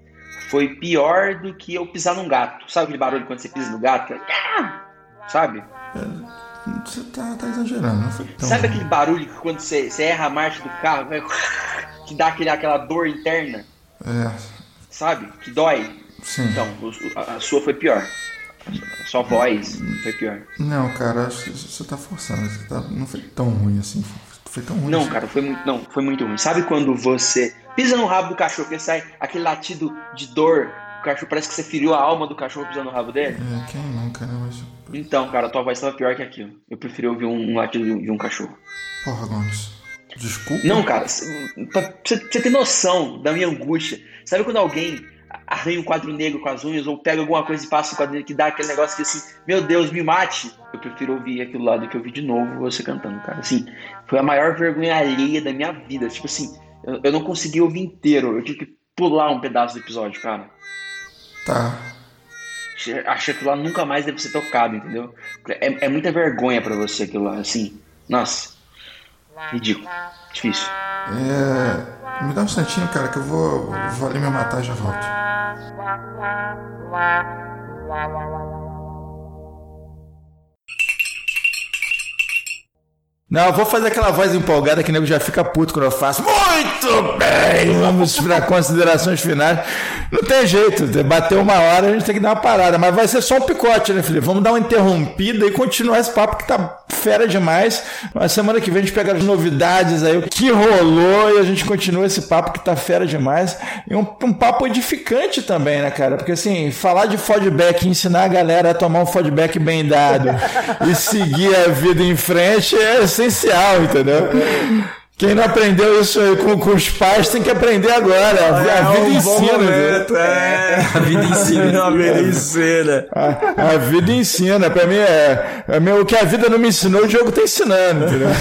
Foi pior do que eu pisar num gato. Sabe aquele barulho quando você pisa no gato? Ah! Sabe? Você tá, tá exagerando, não foi tão Sabe aquele barulho que quando você, você erra a marcha do carro, que dá aquele, aquela dor interna? É, sabe? Que dói. sim. Então, a, a sua foi pior. A sua voz foi pior. Não, cara, acho que você tá forçando. Você tá- Não foi tão ruim assim. Foi tão ruim. Não, assim. cara, foi muito, não, foi muito ruim. Sabe quando você pisa no rabo do cachorro, que sai aquele latido de dor, o cachorro parece que você feriu a alma do cachorro pisando no rabo dele? É, quem nunca, né? Mas. Então, cara, a tua voz tava pior que aquilo. Eu preferi ouvir um, um latido de um- de um cachorro. Porra, Gomes. Desculpa. Não, cara, você ter noção da minha angústia. Sabe quando alguém arranha um quadro negro com as unhas ou pega alguma coisa e passa o quadro negro que dá aquele negócio que assim, meu Deus, me mate? Eu prefiro ouvir aquilo lá do que ouvir de novo você cantando, cara. Assim, foi a maior vergonha alheia da minha vida. Tipo assim, eu, eu não consegui ouvir inteiro. Eu tive que pular um pedaço do episódio, cara. Tá. Achei- Achei que aquilo lá nunca mais deve ser tocado, entendeu? É, é muita vergonha pra você aquilo lá, assim. Nossa. Ridículo. Difícil. É. Me dá um instantinho, cara, que eu vou, vou ali me matar e já volto. Não, vou fazer aquela voz empolgada que o nego já fica puto quando eu faço. Muito bem! Vamos para considerações finais. Não tem jeito, bateu uma hora, a gente tem que dar uma parada. Mas vai ser só um picote, né, Felipe? Vamos dar uma interrompida e continuar esse papo que tá fera demais. Na semana que vem a gente pega as novidades aí, o que rolou e a gente continua esse papo que tá fera demais. E um, um papo edificante também, né, cara? Porque assim, falar de feedback, ensinar a galera a tomar um feedback bem dado e seguir a vida em frente é essencial, entendeu? Quem não aprendeu isso aí com, com os pais tem que aprender agora. A, a vida um bom ensina. momento, entendeu? é. A vida ensina. A vida ensina. A, a vida ensina. Pra mim é, é meu, o que a vida não me ensinou, o jogo tá ensinando, entendeu?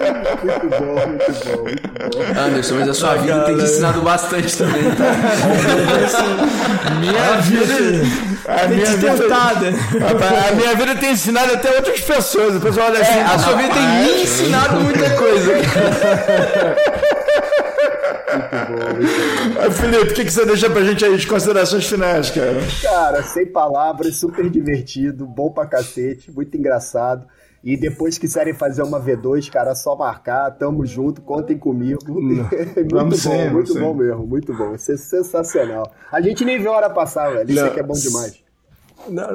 Muito bom, muito bom, muito bom. Anderson, mas a sua vida tem te ensinado bastante também, tá? Minha vida. A minha te vida, a minha vida tem ensinado até outras pessoas. O pessoal olha assim. A sua vida tem me ensinado muita coisa. Ah, Felipe, o que, que você deixa pra gente aí de considerações finais, cara? Cara, sem palavras, super divertido, bom pra cacete, muito engraçado. E depois quiserem fazer uma V2, cara, só marcar, tamo junto, contem comigo. muito Vamos bom, muito bom mesmo, muito bom. Isso é sensacional. A gente nem vê a hora passar, velho. Isso aqui é bom demais. Não,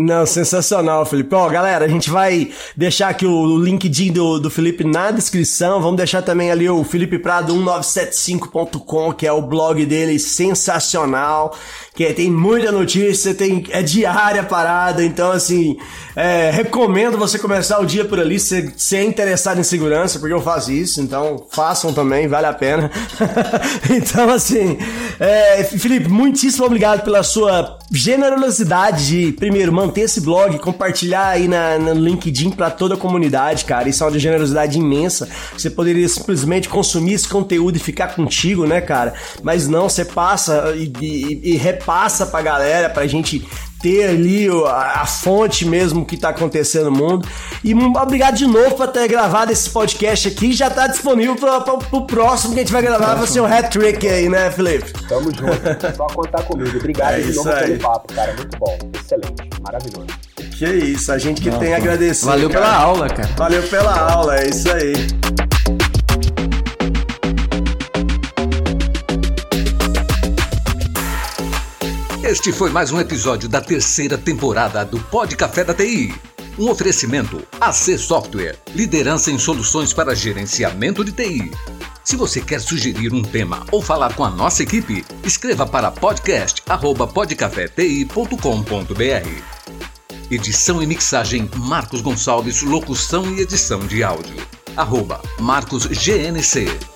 Não, sensacional, Felipe. Ó, galera, a gente vai deixar aqui o LinkedIn do, do Felipe na descrição. Vamos deixar também ali o felipeprado1975.com, que é o blog dele, sensacional. Que tem muita notícia, tem, é diária parada. Então, assim, é, recomendo você começar o dia por ali, se você é interessado em segurança, porque eu faço isso. Então, façam também, vale a pena. então, assim, é, Felipe, muitíssimo obrigado pela sua generosidade de, primeiro, manter esse blog, compartilhar aí na, no LinkedIn para toda a comunidade, cara. Isso é uma generosidade imensa. Você poderia simplesmente consumir esse conteúdo e ficar contigo, né, cara? Mas não, você passa e, e, e repassa pra galera, pra gente ter ali o- a, a fonte mesmo que tá acontecendo no mundo. E obrigado de novo por ter gravado esse podcast aqui. Já tá disponível pra, pra, pro próximo que a gente vai gravar. Vai ser um hat-trick aí, né, Felipe? Tamo junto. Só contar comigo. Obrigado É de novo aí. pelo papo, cara. Muito bom. Excelente. Maravilhoso. Que isso, a gente que tem a agradecer. Valeu cara. pela aula, cara. Valeu pela aula, é isso aí. Este foi mais um episódio da terceira temporada do Pod Café da TI. Um oferecimento AC Software, liderança em soluções para gerenciamento de TI. Se você quer sugerir um tema ou falar com a nossa equipe, escreva para podcast@podcafeti.com.br. Edição e mixagem Marcos Gonçalves, locução e edição de áudio. Arroba Marcos GNC.